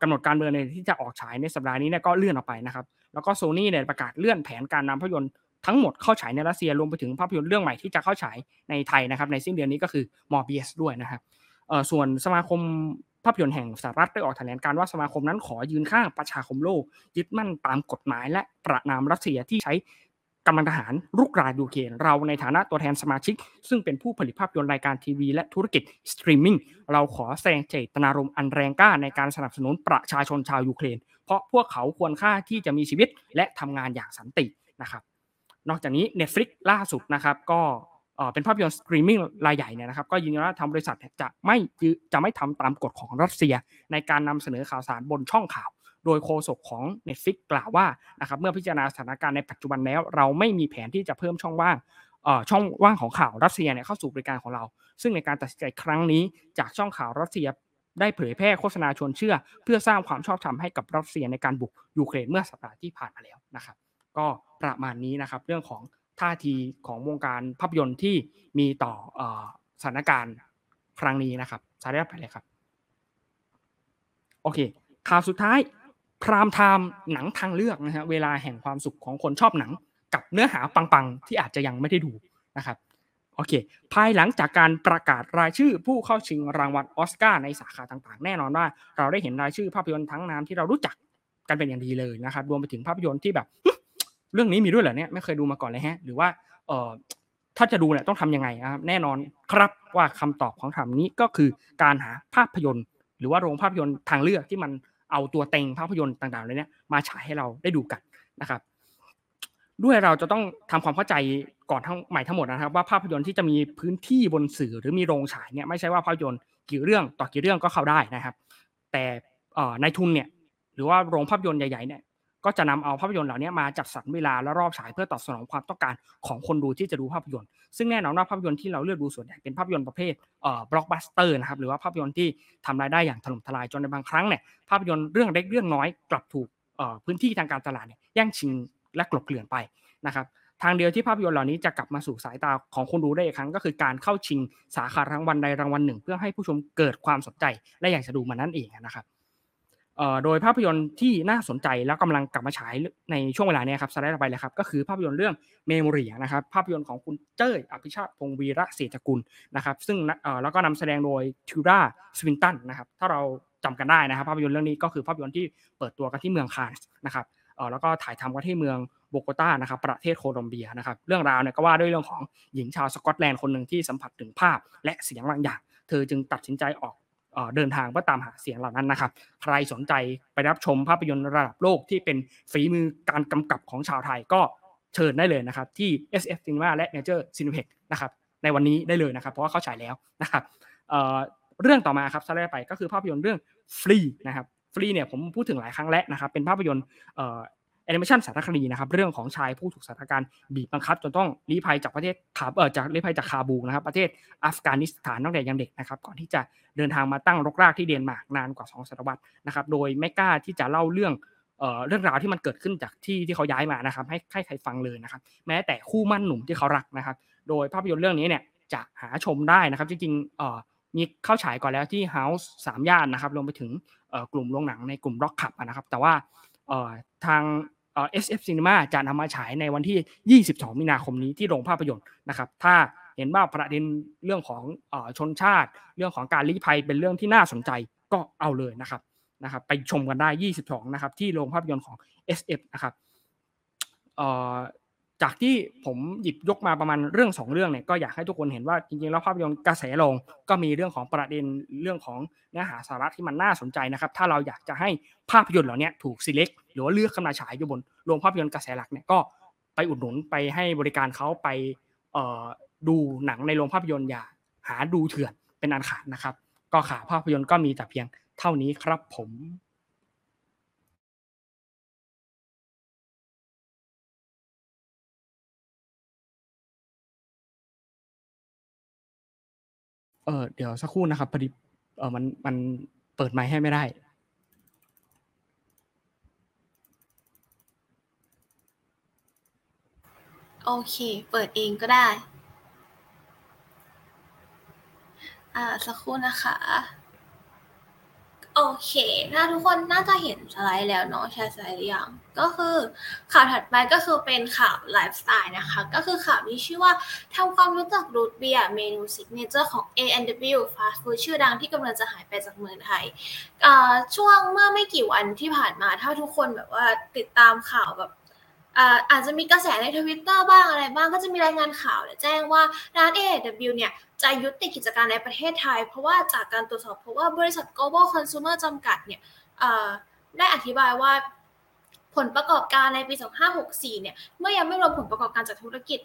[SPEAKER 4] กำหนดการเมืองในที่จะออกฉายในสัปดาห์นี้เนี่ยก็เลื่อนออกไปนะครับแล้วก็โซนี่เนี่ยประกาศเลื่อนแผนการนำภาพยนตร์ทั้งหมดเข้าฉายในรัสเซียรวมไปถึงภาพยนตร์เรื่องใหม่ที่จะเข้าฉายในไทยนะครับในสิ้นเดือนนี้ก็คือมอร์เบียสด้วยนะครับส่วนสมาคมภาพยนตร์แห่งสหรัฐได้ออกแถลงการว่าสมาคมนั้นขอยืนข้างประชาคมโลก ยึดมั่นตามกฎหมายและประนามรัสเซียที่ใช้ กำลังทหารรุกรานยูเครนเราในฐานะตัวแทนสมาชิก ซึ่งเป็นผู้ผลิตภาพยนตร์รายการทีวี และธุรกิจสตรีมมิ่งเราขอแสดงเจตนารมณ์อันแรงกล้าในการสนับสนุนประชาชนชาวยูเครน เพราะพวกเขาควรค่าที่จะมีชีวิตและทำงานอย่างสันตินะครับ นอกจากนี้ Netflix ล่าสุดนะครับก็เป็นภาพยนตร์สตรีมมิ่งรายใหญ่เนี่ยนะครับก็ยืนยันว่าทางบริษัทจะไม่จะไม่ทำตามกฎของรัสเซีย ในการนำเสนอข่าวสารบนช่องข่าว โดยโฆษกของ Netflix กล่าวว่านะครับเมื่อพิจารณาสถานการณ์ในปัจจุบันแล้ว เราไม่มีแผนที่จะเพิ่มช่องว่างช่องว่างของข่าวรัสเซียเนี่ยเข้าสู่บริการของเรา ซึ่งในการตัดสินใจครั้งนี้จากช่องข่าวรัสเซียได้เผยแพร่โฆษณาชวนเชื่อ เพื่อสร้างความชอบธรรมให้กับรัสเซียในการบุกยูเครนเมื่อสัปดาห์ที่ผ่านมาแล้วนะครับก็ประมาณนี้นะครับเรื่องของท่าทีของวงการภาพยนตร์ที่มีต่อสถานการณ์ครั้งนี้นะครับสาระไปเลยครับ โอเค ข่าวสุดท้าย พรามไทม์หนังทางเลือกนะฮะเวลาแห่งความสุขของคนชอบหนัง กับเนื้อหาปังๆ ที่อาจจะยังไม่ได้ดูนะครับโอเค ภายหลังจากการประกาศรายชื่อผู้เข้าชิงรางวัลออสการ์ในสาขาต่างๆ แน่นอนว่า เราได้เห็นรายชื่อภาพยนตร์ทั้งน้ำที่เรารู้จักกันเป็นอย่างดีเลยนะครับรวมไปถึงภาพยนตร์ที่แบบ เรื่องนี้มีด้วยเหรอเนี่ยไม่เคยดูมาก่อนเลยฮะ หรือว่าเอ่อถ้าจะดูเนี่ยต้องทํำยังไงครับแน่นอนครับว่าคำตอบของคำนี้ก็คือการหาภาพยนตร์ หรือว่าโรงภาพยนตร์ทางเลือกที่มัน เอาตัวเต็งภาพยนตร์ต่างๆเลยเนี่ยมาฉายให้เราได้ดูกันนะครับ ด้วยเราจะต้องทำความเข้าใจก่อนทั้งใหม่ทั้งหมดนะครับ ว่าภาพยนตร์ที่จะมีพื้นที่บนสื่อหรือมีโรงฉายเนี่ยไม่ใช่ว่าภาพยนตร์กี่เรื่องต่อกี่เรื่องก็เข้าได้นะครับ แต่ในทุนเนี่ยหรือว่าโรงภาพยนตร์ใหญ่ๆเนี่ย ก็จะนำเอาภาพยนตร์เหล่านี้มาจัดสรรเวลาและรอบฉายเพื่อตอบสนองความต้องการของคนดูที่จะดูภาพยนตร์ ซึ่งแน่นอนว่าภาพยนตร์ที่เราเลือกดูส่วนใหญ่เป็นภาพยนตร์ประเภทเอ่อบล็อกบัสเตอร์นะครับหรือว่าภาพยนตร์ที่ทำรายได้อย่างถล่มทลายจนในบางครั้งเนี่ยภาพยนตร์เรื่องเล็กเรื่องน้อยกลับถูกพื้นที่ทางการตลาดเนี่ยแย่งชิงและกลบเกลื่อนไปนะครับทางเดียวที่ภาพยนตร์เหล่านี้จะกลับมาสู่สายตาของคนดูได้อีกครั้ง ก็คือการเข้าชิงสาขารางวัลใดรางวัลหนึ่ง เพื่อให้ผู้ชมเกิดความสนใจและอยากจะดูมันนั่นเองนะครับ โดยภาพยนตร์ที่น่าสนใจแล้วกำลังกลับมาฉายในช่วงเวลานี้ครับสไลด์ต่อไปเลยครับ ก็คือภาพยนตร์เรื่อง Memoria นะครับ ภาพยนตร์ของคุณเจ้ยอภิชาติพงศ์ วีระเศรษฐกุลนะครับ ซึ่งแล้วก็นำแสดงโดยทิลดาสวินตันนะครับ ถ้าเราจำกันได้นะครับ ภาพยนตร์เรื่องนี้ก็คือภาพยนตร์ที่เปิดตัวกันที่เมืองคานส์นะครับแล้วก็ถ่ายทำกันที่เมืองโบโกตานะครับประเทศโคลอมเบียนะครับ เรื่องราวเนี่ยก็ว่าด้วยเรื่องของหญิงชาวสกอตแลนด์คนหนึ่งที่สัมผัสถึงภาพและเสียงบางอย่าง เธอจึงตัดสินใจออก เดินทางเพื่อตามหาเสียงเหล่านั้นนะครับ ใครสนใจไปรับชมภาพยนตร์ระดับโลกที่เป็นฝีมือการกำกับของชาวไทยก็เชิญได้เลยนะครับ ที่ SF Cinema และ Nature Cineplex นะครับในวันนี้ได้เลยนะครับ เพราะว่าเขาฉายแล้วนะครับเรื่องต่อมาครับสไลด์ไปก็คือภาพยนตร์เรื่องฟรีนะครับฟรีเนี่ยผมพูดถึงหลายครั้งแล้วนะครับเป็นภาพยนตร์ แอนิเมชันสารคดีนะครับเรื่องของชายผู้ถูกสถานการณ์บีบบังคับจนต้องลี้ภัยจากประเทศคาเออจากลี้ภัยจากคาบูนะครับประเทศอัฟกานิสถานตั้งแต่ยังเด็กนะครับก่อนที่จะเดินทางมาตั้งรกรากที่เดนมาร์กนานกว่า 2 ศตวรรษนะครับโดยไม่กล้าที่จะเล่าเรื่องเอ่อเรื่องราวที่มันเกิดขึ้นจากที่ที่เขาย้ายมานะครับให้ให้ใครฟังเลยนะครับแม้แต่คู่หมั้นหนุ่มที่เขารักนะครับโดยภาพยนตร์เรื่องนี้เนี่ยจะหาชมได้นะครับจริงๆเอ่อมีเข้าฉายก่อนแล้วที่ House สามย่านนะครับรวมไปถึงเอ่อกลุ่มโรงหนังในกลุ่ม Doc Club อะนะครับแต่ว่าทาง เอ่อ SF Cinema จะนำมาฉายในวันที่่ 22 มีนาคมนี้ที่โรงภาพยนตร์นะครับ ถ้าเห็นว่าประเด็นเรื่องของเออชนชาติ เรื่องของการลี้ภัยเป็นเรื่องที่น่าสนใจก็เอาเลยนะครับนะครับ ไปชมกันได้ 22 นะครับ ที่โรงภาพยนตร์ของ SF นะครับเออ จากที่ผมหยิบยกมาประมาณเรื่องสองเรื่องเนี่ยก็อยากให้ทุกคนเห็นว่าจริงๆแล้วภาพยนตร์กระแสลงก็มีเรื่องของประเด็นเรื่องของเนื้อหาสาระที่มันน่าสนใจนะครับ ถ้าเราอยากจะให้ภาพยนตร์เหล่านี้ถูก select หรือว่าเลือกเข้ามาฉายอยู่บนโรงภาพยนตร์กระแสหลักเนี่ยก็ไปอุดหนุนไปให้บริการเขาไปดูหนังในโรงภาพยนตร์อย่าหาดูเถื่อนเป็นอันขาดนะครับ ก็ขาภาพยนตร์ก็มีแต่เพียงเท่านี้ครับผม เออเดี๋ยวสักครู่นะครับพอดีเออมันมันเปิดไมค์ให้ไม่ได้
[SPEAKER 5] โอเค เปิดเองก็ได้ อ่า สักครู่นะคะ โอเคถ้าทุกคนน่าจะเห็นสไลด์แล้วเนาะแชร์สไลด์หรือยัง ก็คือข่าวถัดไปก็คือเป็นข่าวไลฟ์สไตล์นะคะ ก็คือข่าวที่ชื่อว่าทำความรู้จักรูทเบียร์เมนู signature ของ A&W Fast Food ชื่อดังที่กำลังจะหายไปจากเมืองไทย ช่วงเมื่อไม่กี่วันที่ผ่านมาถ้าทุกคนแบบว่าติดตามข่าวแบบ อาจจะมีกระแสในทวิตเตอร์บ้างอะไรบ้างก็จะมีรายงานข่าวแจ้งว่าร้าน A&W เนี่ยจะยุติกิจการในประเทศไทย เพราะว่าจากการตรวจสอบเพราะว่าบริษัท Global Consumer จำกัดเนี่ยได้อธิบายว่าผลประกอบการในปี 2564 เนี่ย เมื่อยังไม่รวมผลประกอบการจากธุรกิจ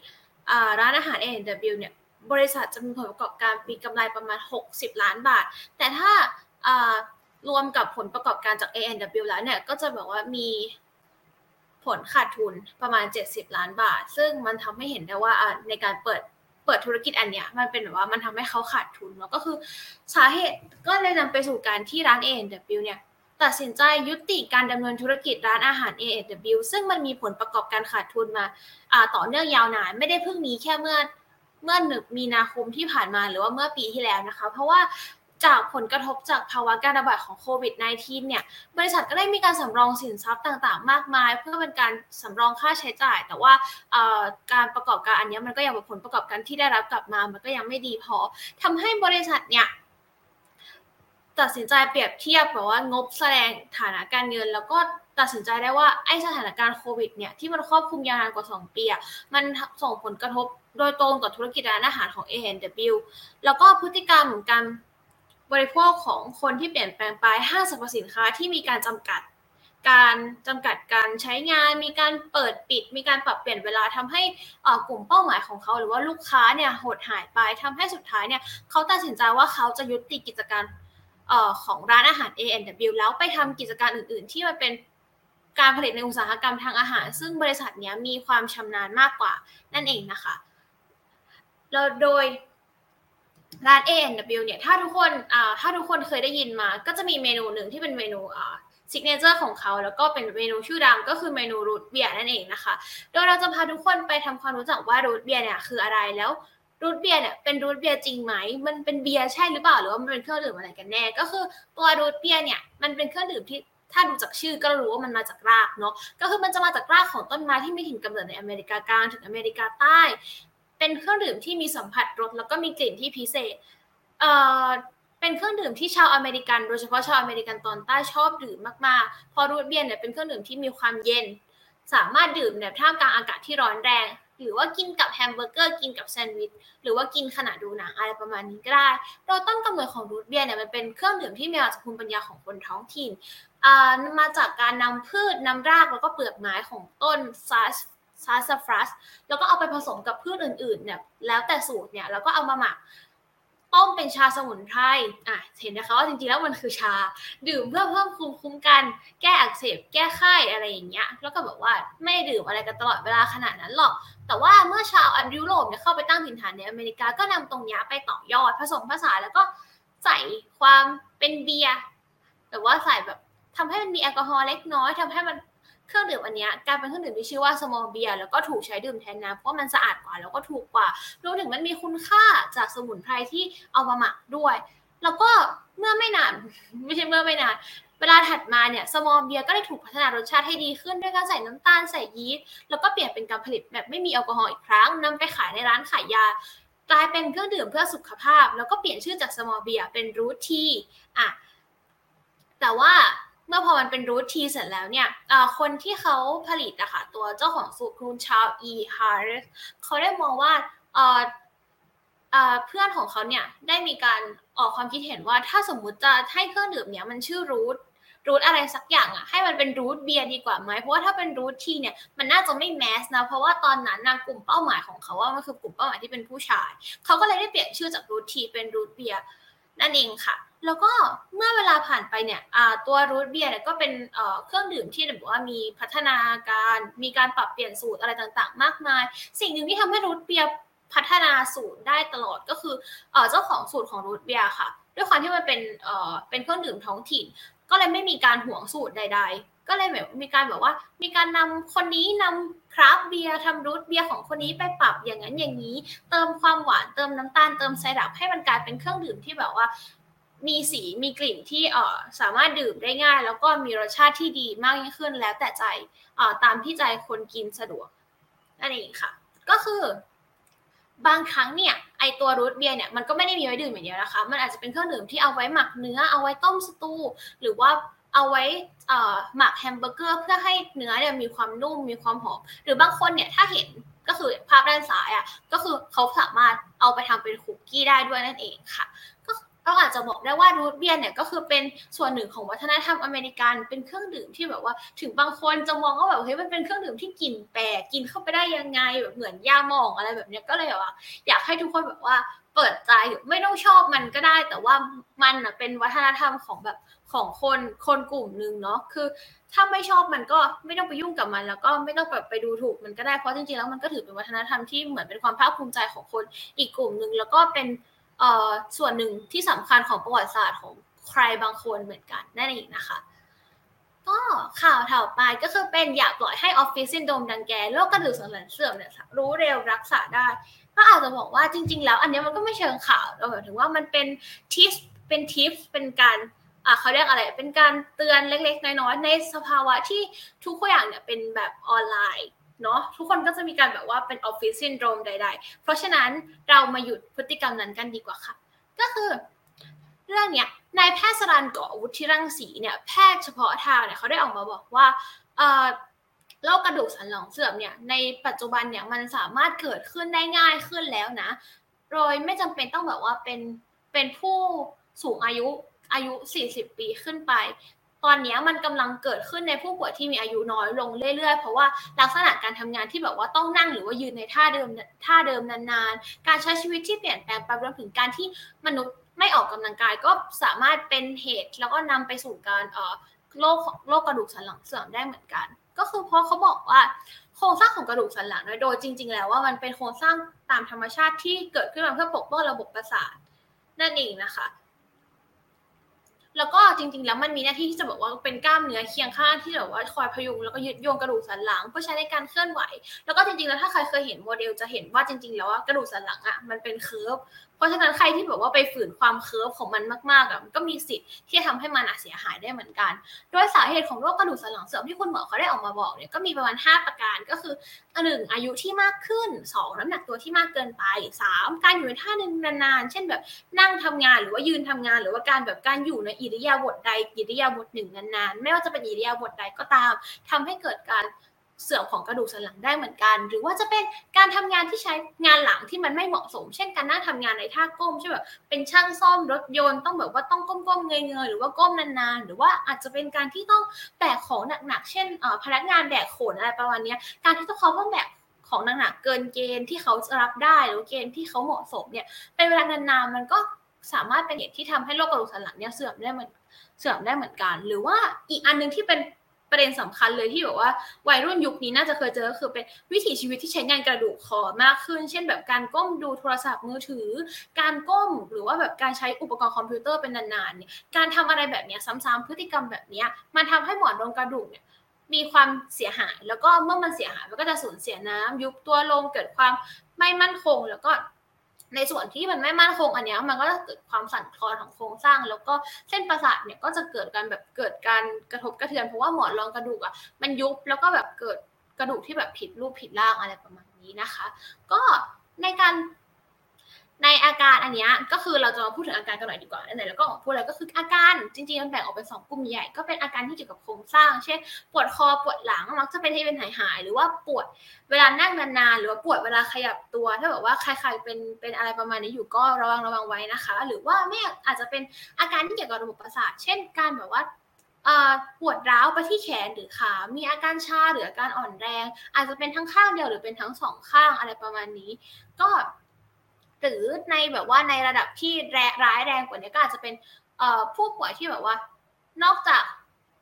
[SPEAKER 5] ร้านอาหาร A&W เนี่ย บริษัทจะมีผลประกอบการปีกำไรประมาณ 60 ล้านบาท แต่ถ้ารวมกับผลประกอบการจาก A&W แล้วเนี่ย ก็จะแบบว่ามี ผลขาดทุนประมาณ 70 ล้านบาท ซึ่งมันทำให้เห็นได้ว่าในการเปิดเปิดธุรกิจอันเนี้ยมันเป็นแบบว่ามันทำให้เขาขาดทุนแล้วก็คือสาเหตุก็เลยนำไปสู่การที่ร้าน A&W เนี่ยตัดสินใจยุติการดำเนินธุรกิจร้านอาหาร A&W ซึ่งมันมีผลประกอบการขาดทุนมาต่อเนื่องยาวนาน ไม่ได้เพิ่งมีแค่เมื่อเมื่อหนึ่งมีนาคมที่ผ่านมาหรือว่าเมื่อปีที่แล้วนะคะ เพราะว่า จากผลกระทบจากภาวะการระบาดของโควิด -19 เนี่ย บริษัทก็ได้มีการสำรองสินทรัพย์ต่างๆ มากมาย เพื่อเป็นการสำรองค่าใช้จ่าย แต่ว่าการประกอบการอันนี้มันก็ยังผลประกอบการที่ได้รับกลับมา มันก็ยังไม่ดีพอทำให้บริษัทเนี่ยตัดสินใจเปรียบเทียบแบบว่างบแสดงฐานะการเงิน แล้วก็ตัดสินใจได้ว่าไอ้สถานการณ์โควิดเนี่ยที่มันครอบคลุมยาวนานกว่า 2 ปีมันส่งผลกระทบโดยตรงกับธุรกิจร้านอาหารของ A&W แล้วก็พฤติกรรมการ บริโภคของคนที่เปลี่ยนแปลงไปห้างสรรพสินค้าที่มีการจำกัด การจำกัดการใช้งาน มีการเปิดปิด มีการปรับเปลี่ยนเวลาทำให้กลุ่มเป้าหมายของเขา หรือว่าลูกค้าเนี่ยหดหายไปทำให้สุดท้ายเนี่ยเขาตัดสินใจว่าเขาจะยุติกิจการของร้านอาหาร A&W แล้วไปทำกิจการอื่น ๆ ที่มันเป็นการผลิตในอุตสาหกรรมทางอาหาร ซึ่งบริษัทนี้มีความชำนาญมากกว่านั่นเองนะคะแล้วโดย ร้าน A&W เนี่ยถ้าทุกคนอ่าถ้าทุกคนเคยได้ยินมา ก็จะมีเมนูหนึ่งที่เป็นเมนู signature ของเขาแล้วก็เป็นเมนูชื่อดังก็คือเมนูรูทเบียร์นั่นเองนะคะ โดยเราจะพาทุกคนไปทำความรู้จักว่ารูทเบียร์เนี่ยคืออะไรแล้วรูทเบียร์เนี่ยเป็นรูทเบียร์จริงไหม มันเป็นเบียร์ใช่หรือเปล่าหรือว่ามันเป็นเครื่องดื่มอะไรกันแน่ ก็คือตัวรูทเบียร์เนี่ยมันเป็นเครื่องดื่มที่ถ้าดูจากชื่อก็รู้ว่ามันมาจากรากเนาะ ก็คือมันจะมาจากรากของต้นไม้ที่มีถิ่นกำเนิดในอเมริกากลางถึงอเมริกาใต้ เป็นเครื่องดื่มที่มีสัมผัสรสแล้วก็มีกลิ่นที่พิเศษเอ่อเป็นเครื่องดื่มที่ชาวอเมริกันโดยเฉพาะชาวอเมริกันตอนใต้ชอบดื่มมากๆเพราะรูทเบียร์เนี่ยเป็นเครื่องดื่มที่มีความเย็น สามารถดื่มแบบท่ามกลางอากาศที่ร้อนแรง หรือว่ากินกับแฮมเบอร์เกอร์กินกับแซนด์วิชหรือว่ากินขณะดูหนังอะไรประมาณนี้ก็ได้ โดยต้นกำเนิดของรูทเบียร์เนี่ยมันเป็นเครื่องดื่มที่มาจากภูมิปัญญาของคนท้องถิ่นมาจากการนำพืชนำรากแล้วก็เปลือกไม้ของต้นซัส ซาสฟรัสแล้วก็เอาไปผสมกับพืชอื่นๆเนี่ยแล้วแต่สูตรเนี่ยแล้วก็เอามาหมักต้มเป็นชาสมุนไพรอะเห็นนะคะว่าจริงๆแล้วมันคือชา ดื่มเพื่อเพิ่มภูมิคุ้มกัน แก้อักเสบ แก้ไข้อะไรอย่างเงี้ย แล้วก็แบบว่าไม่ดื่มอะไรกันตลอดเวลาขนาดนั้นหรอก แต่ว่าเมื่อชาวอันยุโรปเนี่ยเข้าไปตั้งถิ่นฐานในอเมริกา ก็นำตรงนี้ไปต่อยอดผสมผสานแล้วก็ใส่ความเป็นเบียร์ แต่ว่าใส่แบบทำให้มันมีแอลกอฮอล์เล็กน้อยทำให้มัน เครื่องดื่มอันนี้กลายเป็นเครื่องดื่มที่ชื่อว่า small beer แล้วก็ถูกใช้ดื่มแทนน้ำเพราะมันสะอาดกว่าแล้วก็ถูกกว่ารวมถึงมันมีคุณค่าจากสมุนไพรที่เอามาหมักด้วย แล้วก็เมื่อไม่นานไม่ใช่เมื่อไม่นานเวลาถัดมาเนี่ย small beer ก็ได้ถูกพัฒนารสชาติให้ดีขึ้นด้วยการใส่น้ำตาลใส่ยีสต์แล้วก็เปลี่ยนเป็นการผลิตแบบไม่มีแอลกอฮอล์อีกครั้งนำไปขายในร้านขายยากลายเป็นเครื่องดื่มเพื่อสุขภาพ แล้วก็เปลี่ยนชื่อจาก small beer เป็น root tea อะแต่ว่า เมื่อพอมันเป็น root tea เสร็จแล้วเนี่ยคนที่เขาผลิตอะค่ะตัวเจ้าของสูตรคุณ Charles E. Hires เขาได้มองว่าเพื่อนของเขาเนี่ยได้มีการออกความคิดเห็นว่าถ้าสมมุติจะให้เครื่องดื่มเนี้ยมันชื่อ root root อะไรสักอย่างอะให้มันเป็นรูทเบียร์ดีกว่าไหมเพราะว่าถ้าเป็น root tea เนี่ยมันน่าจะไม่ mass นะเพราะว่าตอนนั้นนะกลุ่มเป้าหมายของเขาว่ามันคือกลุ่มเป้าหมายที่เป็นผู้ชาย เขาก็เลยได้เปลี่ยนชื่อจาก root tea เป็นรูทเบียร์ นั่นเองค่ะ แล้วก็เมื่อเวลาผ่านไปเนี่ยตัวรูทเบียร์ก็เป็นเครื่องดื่มที่แบบว่ามีพัฒนาการมีการปรับเปลี่ยนสูตรอะไรต่างๆ มากมาย สิ่งหนึ่งที่ทำให้รูทเบียร์พัฒนาสูตรได้ตลอดก็คือเจ้าของสูตรของรูทเบียร์ค่ะ ด้วยความที่มันเป็นเป็นเครื่องดื่มท้องถิ่น ก็เลยไม่มีการห่วงสูตรใด ๆ ก็เลยแบบมีการแบบว่า มีการนำคนนี้นำคราฟเบียร์ทำรูทเบียร์ของคนนี้ไปปรับอย่างนั้นอย่างนี้ เติมความหวานเติมน้ำตาลเติมไซรัปให้มันกลายเป็นเครื่องดื่มที่แบบว่า มีสีมีกลิ่นที่เออสามารถดื่มได้ง่าย แล้วก็มีรสชาติที่ดีมากยิ่งขึ้นแล้วแต่ใจเออตามที่ใจคนกินสะดวกนั่นเองค่ะ ก็คือบางครั้งเนี่ยไอตัวรูทเบียร์เนี่ยมันก็ไม่ได้มีไว้ดื่มอย่างเดียวนะคะ มันอาจจะเป็นเครื่องดื่มที่เอาไว้หมักเนื้อเอาไว้ต้มสตู หรือว่า เอาไว้หมักแฮมเบอร์เกอร์เพื่อให้เนื้อเนี่ยมีความนุ่มมีความหอมหรือบางคนเนี่ยถ้าเห็นก็คือภาพด้านซ้ายอะก็คือเขาสามารถเอาไปทำเป็นคุกกี้ได้ด้วยนั่นเองค่ะก็เราอาจจะบอกได้ว่ารูทเบียร์เนี่ยก็คือเป็นส่วนหนึ่งของวัฒนธรรมอเมริกันเป็นเครื่องดื่มที่แบบว่า ถึงบางคนจะมองว่าแบบเฮ้ยมันเป็นเครื่องดื่มที่กลิ่นแปลกกินเข้าไปได้ยังไงแบบเหมือนยาหมองอะไรแบบเนี้ยก็เลยแบบว่า อยากให้ทุกคนแบบว่า เปิดใจไม่ต้องชอบมันก็ได้ แต่ว่ามันเป็นวัฒนธรรมของแบบของคนคนกลุ่มหนึ่งเนาะคือ ถ้าไม่ชอบมันก็ไม่ต้องไปยุ่งกับมัน แล้วก็ไม่ต้องแบบไปดูถูกมันก็ได้เพราะจริงๆแล้วมันก็ถือเป็นวัฒนธรรมที่เหมือนเป็นความภาคภูมิใจของคนอีกกลุ่มหนึ่งแล้วก็เป็นส่วนหนึ่งที่สำคัญของประวัติศาสตร์ของใครบางคนเหมือนกันนั่นเองนะคะก็ข่าวถัดไปก็คือเป็นอย่าปล่อยให้ออฟฟิศซินโดรมดังแกโรคกระดูกสันหลังเสื่อมเนี่ยรู้เร็วรักษาได้ ก็อาจจะบอกว่าจริง ๆ แล้ว อันนี้มันก็ไม่เชิงข่าวเราหมายถึงว่ามันเป็นทิปเป็นทิปเป็นการอะเขาเรียกอะไร เป็นการเตือนเล็ก ๆ น้อยๆในสภาวะที่ทุกอย่างเนี่ยเป็นแบบออนไลน์เนาะทุกคนก็จะมีการแบบว่าเป็นออฟฟิศซินโดรมใด ๆ เพราะฉะนั้นเรามาหยุดพฤติกรรมนั้นกันดีกว่าค่ะ ก็คือเรื่องเนี้ยนายแพทย์สรันเกาะวุฒิรังสีเนี่ยแพทย์เฉพาะทางเนี่ยเขาได้ออกมาบอกว่า โรคกระดูกสันหลังเสื่อมเนี่ยในปัจจุบันเนี่ยมันสามารถเกิดขึ้นได้ง่ายขึ้นแล้วนะ โดยไม่จำเป็นต้องแบบว่าเป็นเป็นผู้สูงอายุอายุ 40 ปีขึ้นไป ตอนนี้มันกำลังเกิดขึ้นในผู้ป่วยที่มีอายุน้อยลงเรื่อยๆ เพราะว่าลักษณะการทำงานที่แบบว่าต้องนั่งหรือว่ายืนในท่าเดิมท่าเดิมนานๆ การใช้ชีวิตที่เปลี่ยนแปลงไปรวมถึงการที่มนุษย์ไม่ออกกำลังกายก็สามารถเป็นเหตุ แล้วก็นำไปสู่การเอ่อโรคโรคกระดูกสันหลังเสื่อมได้เหมือนกัน ก็คือเพราะเขาบอกว่าโครงสร้างของกระดูกสันหลังโดยจริง ๆ แล้วว่ามันเป็นโครงสร้างตามธรรมชาติที่เกิดขึ้นมาเพื่อปกป้องระบบประสาทนั่นเองนะคะ แล้วก็จริง ๆ แล้วมันมีหน้าที่ที่จะบอกว่าเป็นกล้ามเนื้อเคียงข้างที่แบบว่าคอยพยุงแล้วก็ยึดโยงกระดูกสันหลังเพื่อใช้ในการเคลื่อนไหว แล้วก็จริงๆแล้วถ้าใครเคยเห็นโมเดลจะเห็นว่าจริง ๆ แล้วว่ากระดูกสันหลังอะมันเป็น curve เพราะฉะนั้นใครที่แบบว่าไปฝืนความ curve ของมันมากๆอะมันก็มีสิทธิ์ที่จะทำให้มันเสียหายได้เหมือนกัน โดยสาเหตุของโรคกระดูกสันหลังเสื่อมที่คุณหมอเขาได้ออกมาบอกเนี่ยก็มีประมาณ 5 ประการก็คือหนึ่งอายุที่มากขึ้น 2 น้ำหนักตัวที่มากเกินไป 3 การอยู่ในท่านึงนานๆ เช่นแบบนั่งทำงานหรือว่ายืนทำงาน หรือว่าการแบบการอยู่ในอิริยาบถใดอิริยาบถหนึ่งนานๆ ไม่ว่าจะเป็นอิริยาบถใดก็ตามทำให้เกิดการ เสื่อมของกระดูกสันหลังได้เหมือนกัน หรือว่าจะเป็นการทำงานที่ใช้งานหลังที่มันไม่เหมาะสม เช่นการนั่งทำงานในท่าก้มใช่แบบเป็นช่างซ่อมรถยนต์ต้องแบบว่าต้องก้มๆเงยๆหรือว่าก้มนานๆ หรือว่าอาจจะเป็นการที่ต้องแบกของหนักๆ เช่นพนักงานแบกขนอะไรประมาณนี้การที่ต้องเขาต้องแบกของหนักๆเกินเกณฑ์ที่เขาจะรับได้หรือเกณฑ์ที่เขาเหมาะสมเนี่ยเป็นเวลานานๆมันก็สามารถเป็นเหตุที่ทำให้โรคกระดูกสันหลังเนี่ยเสื่อมได้เหมือนเสื่อมได้เหมือนกัน หรือว่าอีกอันนึงที่เป็น ประเด็นสำคัญเลยที่แบบว่าวัยรุ่นยุคนี้น่าจะเคยเจอคือเป็นวิถีชีวิตที่ใช้งานกระดูกคอมากขึ้น เช่นแบบการก้มดูโทรศัพท์มือถือ การก้มหรือว่าแบบการใช้อุปกรณ์คอมพิวเตอร์เป็นนานๆเนี่ยการทำอะไรแบบนี้ซ้ำๆพฤติกรรมแบบนี้มันทำให้หมอนรองกระดูกเนี่ยมีความเสียหาย แล้วก็เมื่อมันเสียหายมันก็จะสูญเสียน้ำยุบตัวลงเกิดความไม่มั่นคง แล้วก็ ในส่วนที่มันไม่มั่นคงอันนี้มันก็จะเกิดความสั่นคลอนของโครงสร้าง แล้วก็เส้นประสาทเนี่ยก็จะเกิดการแบบเกิดการกระทบกระเทือนเพราะว่าหมอนรองกระดูกอะมันยุบแล้วก็แบบเกิดกระดูกที่แบบผิดรูปผิดร่างอะไรประมาณนี้นะคะ ก็ในการ ในอาการอันนี้ก็คือเราจะมาพูดถึงอาการกันหน่อยดีกว่าไหนแล้วก็พูดอะไรก็คืออาการจริงๆมันแบ่งออกเป็นสองกลุ่มใหญ่ก็เป็นอาการที่เกี่ยวกับโครงสร้าง เช่น ปวดคอปวดหลังมักจะเป็นที่เป็นหายหายหรือว่าปวดเวลานั่งนานๆหรือว่าปวดเวลาขยับตัว ถ้าแบบว่าใครๆเป็นเป็นอะไรประมาณนี้อยู่ก็ระวังระวังไว้นะคะ หรือว่าไม่อาจจะเป็นอาการที่เกี่ยวกับระบบประสาท เช่น การแบบว่าปวดร้าวไปที่แขนหรือขา มีอาการชาหรืออาการอ่อนแรง อาจจะเป็นทั้งข้างเดียวหรือเป็นทั้งสองข้างอะไรประมาณนี้ ก็ หรือในแบบว่าในระดับที่ร้ายแรงกว่านี้ก็อาจจะเป็นผู้ป่วยที่แบบว่านอกจาก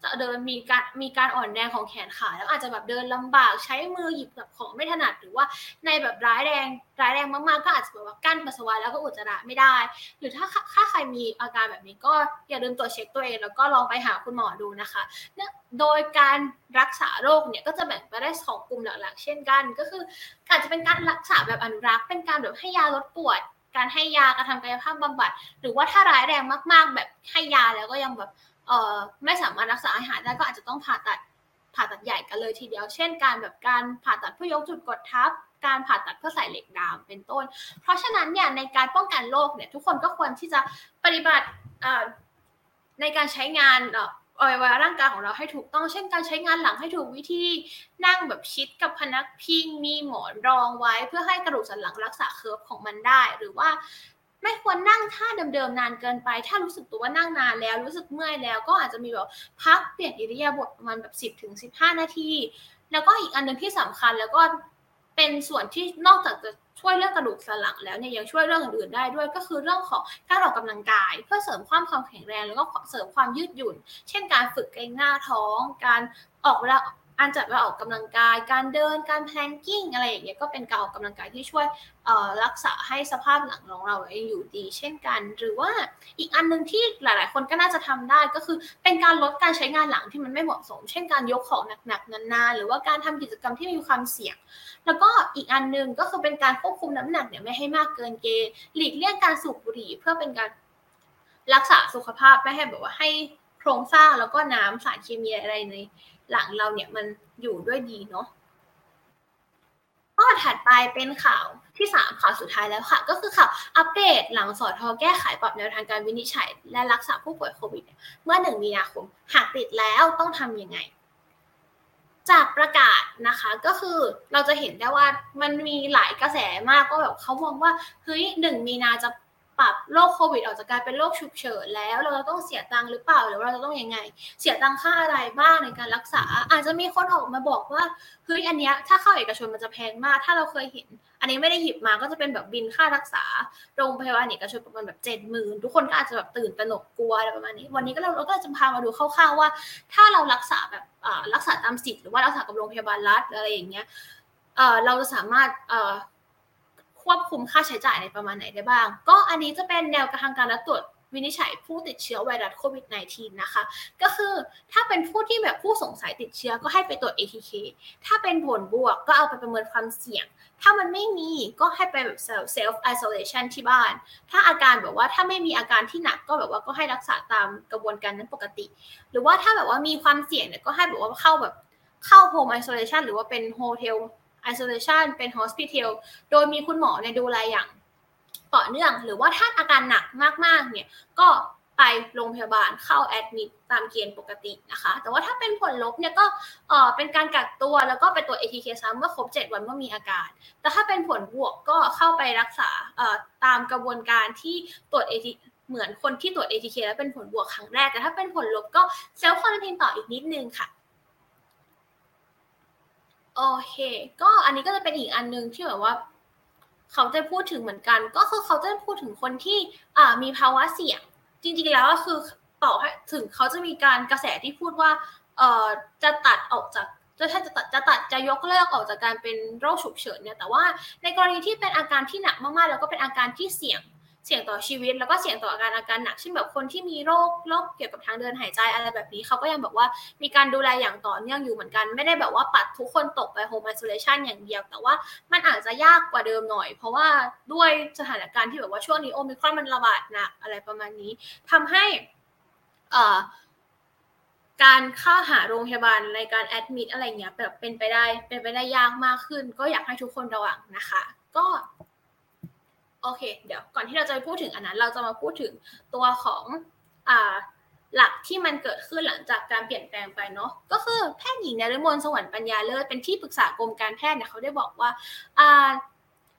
[SPEAKER 5] จะเดินมีการมีการอ่อนแรงของแขนขาแล้วอาจจะแบบเดินลำบากใช้มือหยิบแบบของไม่ถนัดหรือว่าในแบบร้ายแรงร้ายแรงมากๆก็อาจจะแบบว่ากั้นปัสสาวะแล้วก็อุจจาระไม่ได้ หรือถ้าถ้าใครมีอาการแบบนี้ก็อย่าลืมตรวจเช็คตัวเองแล้วก็ลองไปหาคุณหมอดูนะคะเนี่ยโดยการรักษาโรคเนี่ยก็จะแบ่งไปได้สองกลุ่มหลักๆ เช่นกัน ก็คืออาจจะเป็นการรักษาแบบอนุรักษ์เป็นการแบบให้ยาลดปวดการให้ยากระทำกายภาพบำบัด หรือว่าถ้าร้ายแรงมาก ๆ แบบให้ยาแล้วก็ยังแบบ เอ่อไม่สามารถรักษาอาหารได้ก็อาจจะต้องผ่าตัดผ่าตัดใหญ่กันเลยทีเดียว เช่น การแบบการผ่าตัดเพื่อยกจุดกดทับ การผ่าตัดเพื่อใส่เหล็กดามเป็นต้น เพราะฉะนั้นเนี่ยในการป้องกันโรคเนี่ยทุกคนก็ควรที่จะปฏิบัติในการใช้งานอวัยวะร่างกายของเราให้ถูกต้อง เช่น การใช้งานหลังให้ถูกวิธี นั่งแบบชิดกับพนักพิง มีหมอนรองไว้ เพื่อให้กระดูกสันหลังรักษาเคิร์ฟของมันได้ หรือว่า ไม่ควรนั่งท่าเดิมๆนานเกินไป ถ้ารู้สึกตัวว่านั่งนานแล้ว รู้สึกเมื่อยแล้ว ก็อาจจะมีแบบพักเปลี่ยนอิริยาบถประมาณแบบ 10ถึง15 นาที แล้วก็อีกอันหนึ่งที่สำคัญแล้วก็เป็นส่วนที่นอกจากจะช่วยเรื่องกระดูกสันหลังแล้วเนี่ยยังช่วยเรื่องอื่นๆได้ด้วยก็คือเรื่องของการออกกำลังกาย เพื่อเสริมความความแข็งแรงแล้วก็เสริมความยืดหยุ่น เช่นการฝึกเกรงหน้าท้อง การออกเวลา อันจัดว่าออกกำลังกาย การเดิน การแพลงกิ้งอะไรอย่างเงี้ย ก็เป็นการออกกำลังกายที่ช่วยรักษาให้สภาพหลังของเราอยู่ดี เช่นกัน หรือว่าอีกอันนึงที่หลาย ๆ คนก็น่าจะทำได้ก็คือเป็นการลดการใช้งานหลังที่มันไม่เหมาะสม เช่นการยกของหนัก ๆ นาน ๆ หรือว่าการทำกิจกรรมที่มีความเสี่ยง แล้วก็อีกอันนึงก็คือเป็นการควบคุมน้ำหนักเนี่ยไม่ให้มากเกินเกณฑ์หลีกเลี่ยงการสูบบุหรี่เพื่อเป็นการรักษาสุขภาพไม่ให้แบบว่าให้โครงสร้างแล้วก็น้ำสารเคมีอะไรใน หลังเราเนี่ยมันอยู่ด้วยดีเนาะข้อถัดไปเป็นข่าวที่ 3 ข่าวสุดท้ายแล้วค่ะ ก็คือข่าวอัปเดตหลังสอทอแก้ไขปรับแนวทางการวินิจฉัย และรักษาผู้ป่วยโควิดเมื่อหนึ่งมีนาคม หากติดแล้วต้องทำยังไง จากประกาศนะคะก็คือเราจะเห็นได้ว่ามันมีหลายกระแสมากก็แบบเขามองว่าเฮ้ยหนึ่งมีนาจะ ปรับโรคโควิดออกจากการเป็นโรคฉุกเฉินแล้ว เราจะต้องเสียตังค์หรือเปล่าหรือเราจะต้องยังไง เสียตังค่าอะไรบ้างในการรักษา อาจจะมีคนออกมาบอกว่าเฮ้ยอันเนี้ยถ้าเข้าเอกชนมันจะแพงมาก ถ้าเราเคยเห็น อันนี้ไม่ได้หยิบมาก็จะเป็นแบบบินค่ารักษาโรงพยาบาลเอกชนประมาณแบบเจ็ดหมื่นทุกคนก็อาจจะแบบตื่นตระหนกกลัวอะไรประมาณนี้ วันนี้ก็เราเราก็จะพามาดูคร่าวๆว่า ถ้าเรารักษาแบบรักษาตามสิทธิ์หรือว่ารักษากับโรงพยาบาลรัฐอะไรอย่างเงี้ยเราจะสามารถ ควบคุมค่าใช้จ่ายในประมาณไหนได้บ้าง ก็อันนี้จะเป็นแนวกระทางการตรวจวินิจฉัยผู้ติดเชื้อไวรัสโควิด -19 นะคะ ก็คือถ้าเป็นผู้ที่แบบผู้สงสัยติดเชื้อก็ให้ไปตรวจ ATK ถ้าเป็นผลบวกก็เอาไปประเมินความเสี่ยง ถ้ามันไม่มีก็ให้ไปแบบ self isolation ที่บ้าน ถ้าอาการแบบว่าถ้าไม่มีอาการที่หนักก็แบบว่าก็ให้รักษาตามกระบวนการนั้นปกติ หรือว่าถ้าแบบว่ามีความเสี่ยงเนี่ยก็ให้แบบว่าเข้าแบบเข้า home isolation หรือว่าเป็น hotel isolation เป็น hospital โดยมีคุณหมอในดูแลอย่างต่อเนื่อง หรือว่าถ้าอาการหนักมากๆ เนี่ย ก็ไปโรงพยาบาลเข้าแอดมิดตามเกณฑ์ปกตินะคะ แต่ว่าถ้าเป็นผลลบเนี่ยก็เออเป็นการกักตัวแล้วก็ไปตรวจ ATK ซ้ำเมื่อครบ 7 วันเมื่อมีอาการ แต่ถ้าเป็นผลบวกก็เข้าไปรักษาตามกระบวนการที่ตรวจ ATK เหมือนคนที่ตรวจ ATK แล้วเป็นผลบวกครั้งแรก แต่ถ้าเป็นผลลบก็เซลฟ์ควอนตินต่ออีกนิดนึงค่ะ โอเค ก็อันนี้ก็จะเป็นอีกอันนึงที่แบบว่า เขาจะพูดถึงเหมือนกัน ก็คือเขาจะพูดถึงคนที่อ่ามีภาวะเสี่ยง จริงๆแล้วก็คือต่อให้ถึงเขาจะมีการกระแสที่พูดว่าเอ่อจะตัดออกจากจะถ้าจะตัดจะตัดจะยกเลิกออกจากการเป็นโรคฉุกเฉินเนี่ยแต่ว่าในกรณีที่เป็นอาการที่หนักมากๆ แล้วก็เป็นอาการที่เสี่ยง เสี่ยงต่อชีวิต แล้วก็เสี่ยงต่ออาการอาการหนักเช่นแบบคนที่มีโรคโรคเกี่ยวกับทางเดินหายใจอะไรแบบนี้เขาก็ยังบอกว่ามีการดูแลอย่างต่อเนื่องอยู่เหมือนกัน ไม่ได้แบบว่าปัดทุกคนตกไปโฮมไอโซเลชันอย่างเดียว แต่ว่ามันอาจจะยากกว่าเดิมหน่อย เพราะว่าด้วยสถานการณ์ที่แบบว่าช่วงนี้โอมิครอนมันระบาดหนักอะไรประมาณนี้ทำให้เอ่อการเข้าหาโรงพยาบาลในการแอดมิดอะไรเงี้ยแบบเป็นไปได้เป็นไปได้ยากมากขึ้น ก็อยากให้ทุกคนระวังนะคะ ก็ โอเค เดี๋ยวก่อนที่เราจะไปพูดถึงอันนั้น เราจะมาพูดถึงตัวของอ่าหลักที่มันเกิดขึ้นหลังจากการเปลี่ยนแปลงไปเนาะก็คือแพทย์หญิงนฤมลสวรรค์ปัญญาเลิศเป็นที่ปรึกษากรมการแพทย์เนี่ยเขาได้บอกว่าอ่า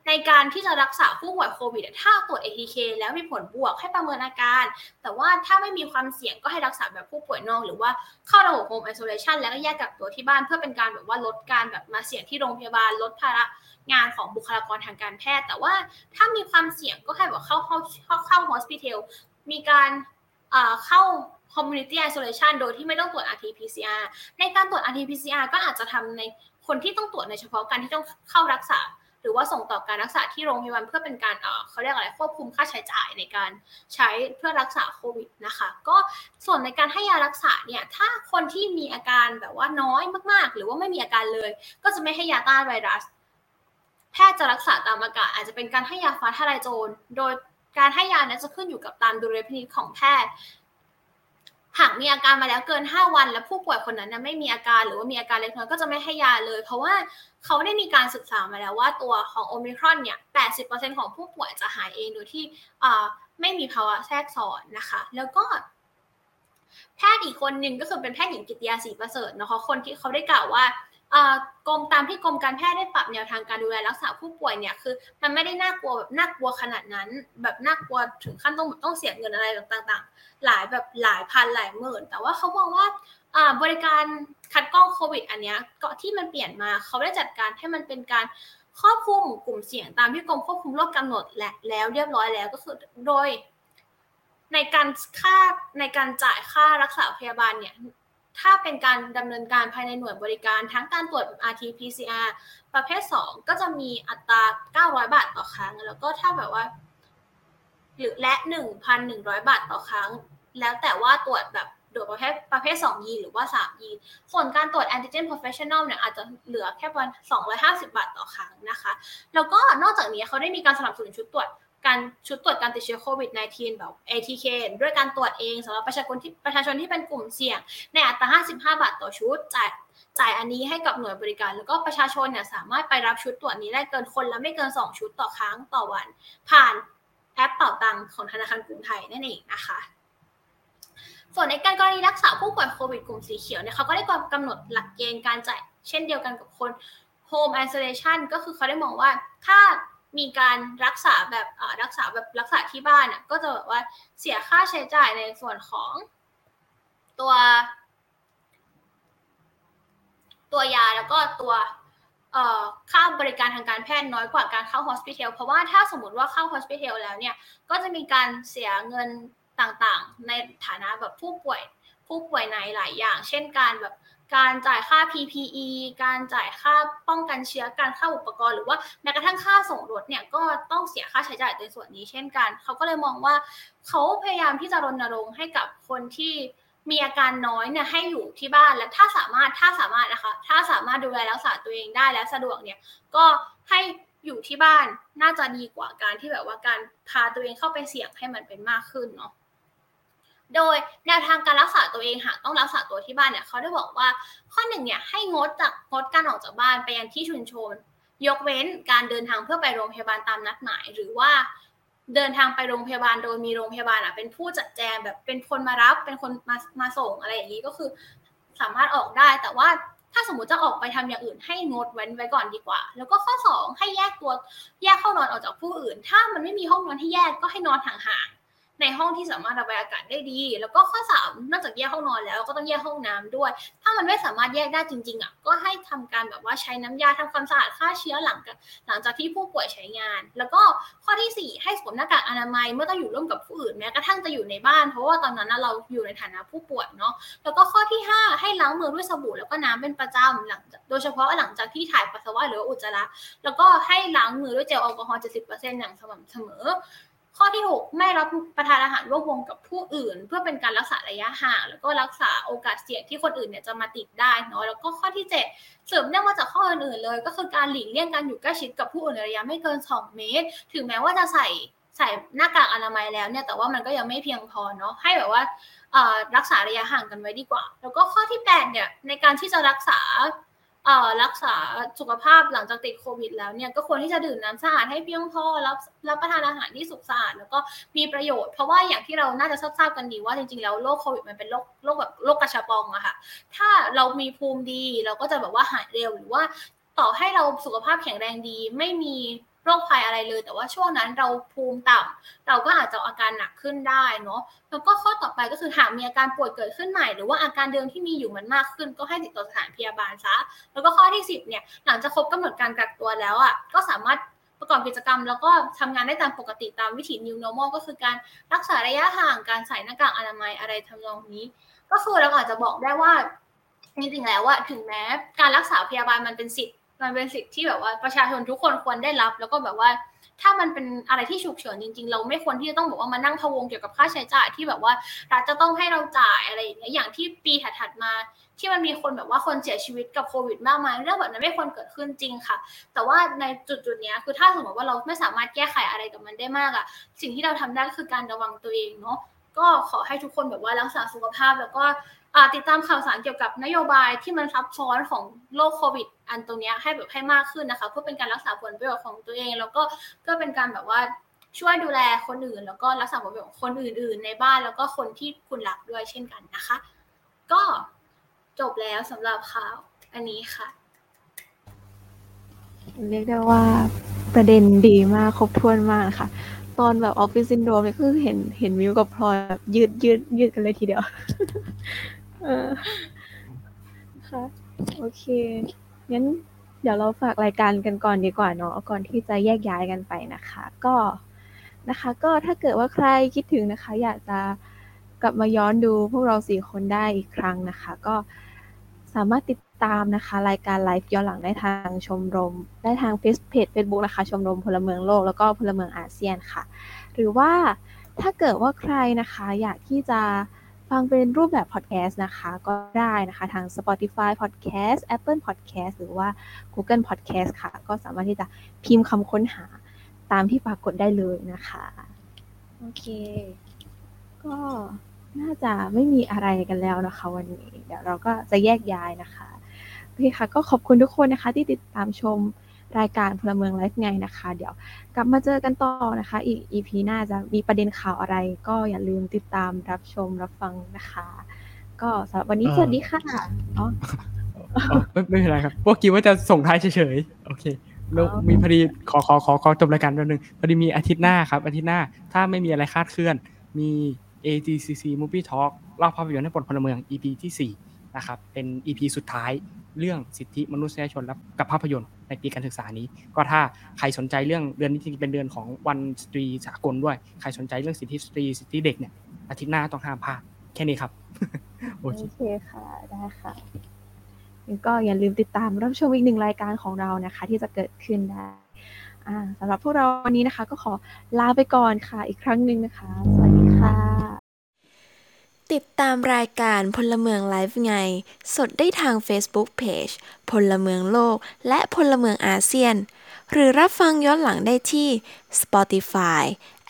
[SPEAKER 5] ในการที่จะรักษาผู้ป่วยโควิดถ้าตรวจ ATK แล้วมีผลบวกให้ประเมินอาการ แต่ว่าถ้าไม่มีความเสี่ยงก็ให้รักษาแบบผู้ป่วยนอก หรือว่าเข้าระบบโฮมไอโซเลชันแล้วก็แยกกักตัวที่บ้านเพื่อเป็นการแบบว่าลดการแบบมาเสี่ยงที่โรงพยาบาลลดภาระงานของบุคลากรทางการแพทย์ แต่ว่าถ้ามีความเสี่ยงก็ให้บอกเข้าเข้าเข้าเข้า hospital มีการเข้า community isolation โดยที่ไม่ต้องตรวจ RT-PCR ในการตรวจ RT-PCR ก็อาจจะทำในคนที่ต้องตรวจในเฉพาะการที่ต้องเข้ารักษา หรือว่าส่งต่อการรักษาที่โรงพยาบาลเพื่อเป็นการเขาเรียกอะไรควบคุมค่าใช้จ่ายในการใช้เพื่อรักษาโควิดนะคะ ก็ส่วนในการให้ยารักษาเนี่ยถ้าคนที่มีอาการแบบว่าน้อยมากๆ หรือว่าไม่มีอาการเลย ก็จะไม่ให้ยาต้านไวรัส แพทย์จะรักษาตามอาการอาจจะเป็นการให้ยาฟ้าทลายโจรโดยการให้ยานั้นจะขึ้นอยู่กับตามดุลยพินิจของแพทย์ หากมีอาการมาแล้วเกิน 5 วัน และผู้ป่วยคนนั้นไม่มีอาการหรือว่ามีอาการเล็กน้อยก็จะไม่ให้ยาเลย เพราะว่าเขาได้มีการศึกษามาแล้วว่าตัวของโอมิครอนเนี่ย 80%ของผู้ป่วยจะหายเองโดยที่ไม่มีภาวะแทรกซ้อนนะคะ แล้วก็แพทย์อีกคนหนึ่งก็คือเป็นแพทย์หญิงกิตยาศรีประเสริฐนะคะคนที่เขาได้กล่าวว่า กรมตามที่กรมการแพทย์ได้ปรับแนวทางการดูแลรักษาผู้ป่วยเนี่ยคือ มันไม่ได้น่ากลัวแบบน่ากลัวขนาดนั้น แบบน่ากลัวถึงขั้นต้องต้องเสียเงินอะไรต่างๆ หลายแบบหลายพันหลายหมื่น แต่ว่าเขาบอกว่าบริการคัดกรองโควิด อันเนี้ยก็ที่มันเปลี่ยนมาเขาได้จัดการให้มันเป็นการครอบคลุมกลุ่มเสี่ยงตามที่กรมควบคุมโรคกำหนดและแล้วเรียบร้อยแล้วก็คือโดยในการค่าในการจ่ายค่ารักษาพยาบาลเนี่ย ถ้าเป็นการดำเนินการภายในหน่วยบริการทั้งการตรวจ RT-PCR ประเภท 2 ก็จะมีอัตรา 900 บาทต่อครั้ง แล้วก็ถ้าแบบว่า หรือและ 1,100 บาทต่อครั้ง แล้วแต่ว่าตรวจแบบตรวจประเภทประเภท 2 ยีหรือว่า 3 ยีส่วนการตรวจ antigen professional เนี่ยอาจจะเหลือแค่ประมาณ250 บาทต่อครั้งนะคะ แล้วก็นอกจากนี้เขาได้มีการสนับสนุนชุดตรวจ การชุดตรวจการติดเชื้อโควิด -19 แบบ ATK ด้วยการตรวจเองสำหรับประชาชนที่ประชาชนที่เป็นกลุ่มเสี่ยง ในอัตรา 55 บาทต่อชุดจ่ายจ่ายอันนี้ให้กับหน่วยบริการ แล้วก็ประชาชนเนี่ยสามารถไปรับชุดตรวจนี้ได้เกินคนละไม่เกิน 2 ชุดต่อครั้งต่อวัน ผ่านแอปเป่าตังของธนาคารกรุงไทยนั่นเองนะคะส่วนในการกรณีรักษาผู้ป่วยโควิดกลุ่มสีเขียวเนี่ยเขาก็ได้กำหนดหลักเกณฑ์การจ่ายเช่นเดียวกันกับคน home isolation ก็คือเขาได้มองว่าถ้า มีการรักษาแบบรักษาแบบรักษาที่บ้านอะก็จะแบบว่าเสียค่าใช้จ่ายในส่วนของตัว ตัวยาแล้วก็ตัวค่าบริการทางการแพทย์น้อยกว่าการเข้าฮอสพิทอลเพราะว่าถ้าสมมติว่าเข้าฮอสพิทอลแล้วเนี่ย ก็จะมีการเสียเงินต่างๆ ในฐานะแบบผู้ป่วย ผู้ป่วยในหลายอย่าง เช่นการแบบ การจ่ายค่า PPE การจ่ายค่าป้องกันเชื้อการค่าอุปกรณ์หรือว่าแม้กระทั่งค่าส่งรถเนี่ยก็ต้องเสียค่าใช้จ่ายในส่วนนี้เช่นกัน เขาก็เลยมองว่าเขาพยายามที่จะรณรงค์ให้กับคนที่มีอาการน้อยเนี่ยให้อยู่ที่บ้านและถ้าสามารถถ้าสามารถนะคะ ถ้าสามารถดูแลรักษาตัวเองได้และสะดวกเนี่ยก็ให้อยู่ที่บ้านน่าจะดีกว่าการที่แบบว่าการพาตัวเองเข้าไปเสี่ยงให้มันเป็นมากขึ้นเนาะ โดยแนวทางการรักษาตัวเองหากต้องรักษาตัวที่บ้านเนี่ยเขาได้บอกว่าข้อหนึ่งเนี่ยให้งดจากงดการออกจากบ้านไปยังที่ชุมชน ยกเว้นการเดินทางเพื่อไปโรงพยาบาลตามนัดหมาย หรือว่าเดินทางไปโรงพยาบาลโดยมีโรงพยาบาลอะเป็นผู้จัดแจงแบบเป็นคนมารับเป็นคนมามาส่งอะไรอย่างนี้ก็คือ สามารถออกได้แต่ว่าถ้าสมมติจะออกไปทำอย่างอื่นให้งดเว้นไว้ก่อนดีกว่า แล้วก็ข้อ 2 ให้แยกตัวแยกห้องนอนออกจากผู้อื่น ถ้ามันไม่มีห้องนอนที่แยกก็ให้นอนห่าง ในห้องที่สามารถระบายอากาศได้ดี แล้วก็ข้อสามนอกจากแยกห้องนอนแล้วก็ต้องแยกห้องน้ำด้วย ถ้ามันไม่สามารถแยกได้จริงๆอะก็ให้ทำการแบบว่าใช้น้ำยาทำความสะอาดฆ่าเชื้อหลังหลังจากที่ผู้ป่วยใช้งาน แล้วก็ข้อที่ 4 ให้สวมหน้ากากอนามัยเมื่อต้องอยู่ร่วมกับผู้อื่นแม้กระทั่งจะอยู่ในบ้าน เพราะว่าตอนนั้นเราอยู่ในฐานะผู้ป่วยเนาะแล้วก็ข้อที่ 5 ให้ล้างมือด้วยสบู่แล้วก็น้ำเป็นประจำหลังโดยเฉพาะหลังจากที่ถ่ายปัสสาวะหรืออุจจาระแล้วก็ให้ล้างมือด้วยเจลแอลกอฮอล์70%อย่างสม่ำเสมอ ข้อที่ 6 ไม่รับประทานอาหารร่วมวงกับผู้อื่น เพื่อเป็นการรักษาระยะห่างแล้วก็รักษาโอกาสเสี่ยงที่คนอื่นเนี่ยจะมาติดได้เนาะแล้วก็ข้อที่ 7 เสริมเนื่องมาจากข้ออื่นๆเลย ก็คือการหลีกเลี่ยงการอยู่ใกล้ชิดกับผู้อื่นในระยะไม่เกิน 2 เมตร ถึงแม้ว่าจะใส่ใส่หน้ากากอนามัยแล้วเนี่ยแต่ว่ามันก็ยังไม่เพียงพอเนาะให้แบบว่ารักษาระยะห่างกันไว้ดีกว่า แล้วก็ข้อที่ 8 เนี่ยในการที่จะรักษา รักษาสุขภาพหลังจากติดโควิดแล้วเนี่ยก็ควรที่จะดื่มน้ำสะอาดให้เพียงพอรับรับประทานอาหารที่สุขสะอาดแล้วก็มีประโยชน์เพราะว่าอย่างที่เราน่าจะทราบกันดีว่าจริงๆแล้วโรคโควิดมันเป็นโรคโรคแบบโรคกระชับปองอะค่ะ ถ้าเรามีภูมิดีเราก็จะแบบว่าหายเร็วหรือว่าต่อให้เราสุขภาพแข็งแรงดีไม่มี โรคภัยอะไรเลย แต่ว่าช่วงนั้นเราภูมิต่ำเราก็อาจจะอาการหนักขึ้นได้เนาะแล้วก็ข้อต่อไปก็คือหากมีอาการป่วยเกิดขึ้นใหม่ หรือว่าอาการเดิมที่มีอยู่มันมากขึ้น ก็ให้ติดต่อสถานพยาบาลซะแล้วก็ข้อที่ 10เนี่ยหลังจากครบกำหนดการกักตัวแล้วอะก็สามารถประกอบกิจกรรมแล้วก็ทำงานได้ตามปกติตามวิถี new normal ก็คือการรักษาระยะห่างการใส่หน้ากากอนามัยอะไรทำนองนี้ ก็คือเราอาจจะบอกได้ว่าจริงๆแล้วว่าถึงแม้การรักษาพยาบาลมันเป็นสิทธิ มันเป็นสิทธิ์ที่แบบว่าประชาชนทุกคนควรได้รับ แล้วก็แบบว่า ถ้ามันเป็นอะไรที่ฉุกเฉินจริงๆ เราไม่ควรที่จะต้องบอกว่ามานั่งพะวงเกี่ยวกับค่าใช้จ่ายที่แบบว่ารัฐจะต้องให้เราจ่ายอะไรอย่างเงี้ยอย่างที่ปีถัดๆมา ที่มันมีคนแบบว่าคนเสียชีวิตกับโควิดมากมายเรื่องแบบนั้นไม่ควรเกิดขึ้นจริงค่ะ แต่ว่าในจุดๆเนี้ยคือถ้าสมมติว่าเราไม่สามารถแก้ไขอะไรกับมันได้มากอะสิ่งที่เราทำได้ก็คือการระวังตัวเองเนาะก็ขอให้ทุกคนแบบว่ารักษาสุขภาพแล้วก็ ติดตามข่าวสารเกี่ยวกับนโยบายที่มันซับซ้อนของโรคโควิด อันตรงนี้ให้แบบให้มากขึ้นนะคะ เพื่อเป็นการรักษาผลประโยชน์ของตัวเอง แล้วก็ก็เป็นการแบบว่าช่วยดูแลคนอื่น แล้วก็รักษาผลประโยชน์คนอื่น ๆ ในบ้านแล้วก็คนที่คุณรักด้วยเช่นกันนะคะ ก็จบแล้วสำหรับข่าวอันนี้ค่ะ
[SPEAKER 2] เรียกได้ว่าประเด็นดีมากครบถ้วนมากค่ะ ตอนแบบออฟฟิศซินโดรมเนี่ยคือเห็นเห็นมิวกับพลอยยืดยืดยืดกันเลยทีเดียว เออค่ะโอเคงั้นเดี๋ยวเราฝากรายการกันก่อนดีกว่าเนาะก่อนที่จะแยกย้ายกันไปนะคะ ก็นะคะ ก็ถ้าเกิดว่าใครคิดถึงนะคะ อยากจะกลับมาย้อนดูพวกเราสี่คนได้อีกครั้งนะคะ ก็สามารถติดตามนะคะ รายการไลฟ์ย้อนหลังได้ทางชมรม ได้ทางเฟซเพจเฟซบุ๊กนะคะ ชมรมพลเมืองโลกแล้วก็พลเมืองอาเซียนค่ะ หรือว่าถ้าเกิดว่าใครนะคะ อยากที่จะ ฟังเป็นรูปแบบพอดแคสต์นะคะ ก็ได้นะคะ ทาง Spotify Podcast Apple Podcast หรือว่า Google Podcast ค่ะ ก็สามารถที่จะพิมพ์คำค้นหาตามที่ปรากฏได้เลยนะคะ โอเค ก็น่าจะไม่มีอะไรกันแล้วนะคะ วันนี้ เดี๋ยวเราก็จะแยกย้ายนะคะโอเคค่ะก็ขอบคุณทุกคนนะคะ ที่ติดตามชม รายการพลเมืองไลฟ์ไงนะคะ เดี๋ยวกลับมาเจอกันต่อนะคะ อีก EP หน้าจะมีประเด็นข่าวอะไร ก็อย่าลืมติดตามรับชมรับฟังนะคะ ก็สำหรับวันนี้สวัสดีค่ะอ๋อ
[SPEAKER 4] ไม่ไม่เป็นไรครับพวกคิดว่าจะส่งท้ายเฉยๆโอเคแล้วมีพอดีขอขอขอขอจบรายการนิดนึงพอดีมีอาทิตย์หน้าครับ อาทิตย์หน้า ถ้าไม่มีอะไรคาดเคลื่อน มี AGCC Movie Talk เล่าภาพยนตร์ให้ปลดพลเมือง EP ที่4นะครับ เป็น EP สุดท้าย เรื่องสิทธิมนุษยชนและกับภาพยนตร์ในปีการศึกษานี้ ก็ถ้าใครสนใจเรื่องเดือนนี้จริงเป็นเดือนของวันสตรีสากลด้วย ใครสนใจเรื่องสิทธิสตรีสิทธิเด็กเนี่ยอาทิตย์หน้าต้องห้ามพลาดแค่นี้ครับ
[SPEAKER 2] โอเคค่ะได้ค่ะก็อย่าลืมติดตามรับชมอีกหนึ่งรายการของเรานะคะ ที่จะเกิดขึ้นได้สำหรับพวกเราวันนี้นะคะ ก็ขอลาไปก่อนค่ะ อีกครั้งหนึ่งนะคะ สวัสดีค่ะ
[SPEAKER 1] ติดตามรายการพลเมืองไลฟ์ไง สดได้ทาง Facebook Page พลเมืองโลก และพลเมืองอาเซียน หรือรับฟังย้อนหลังได้ที่ Spotify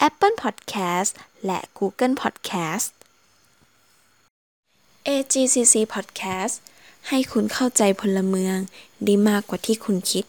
[SPEAKER 1] Apple Podcast และ Google Podcast AGCC Podcast ให้คุณเข้าใจพลเมืองดีมากกว่าที่คุณคิด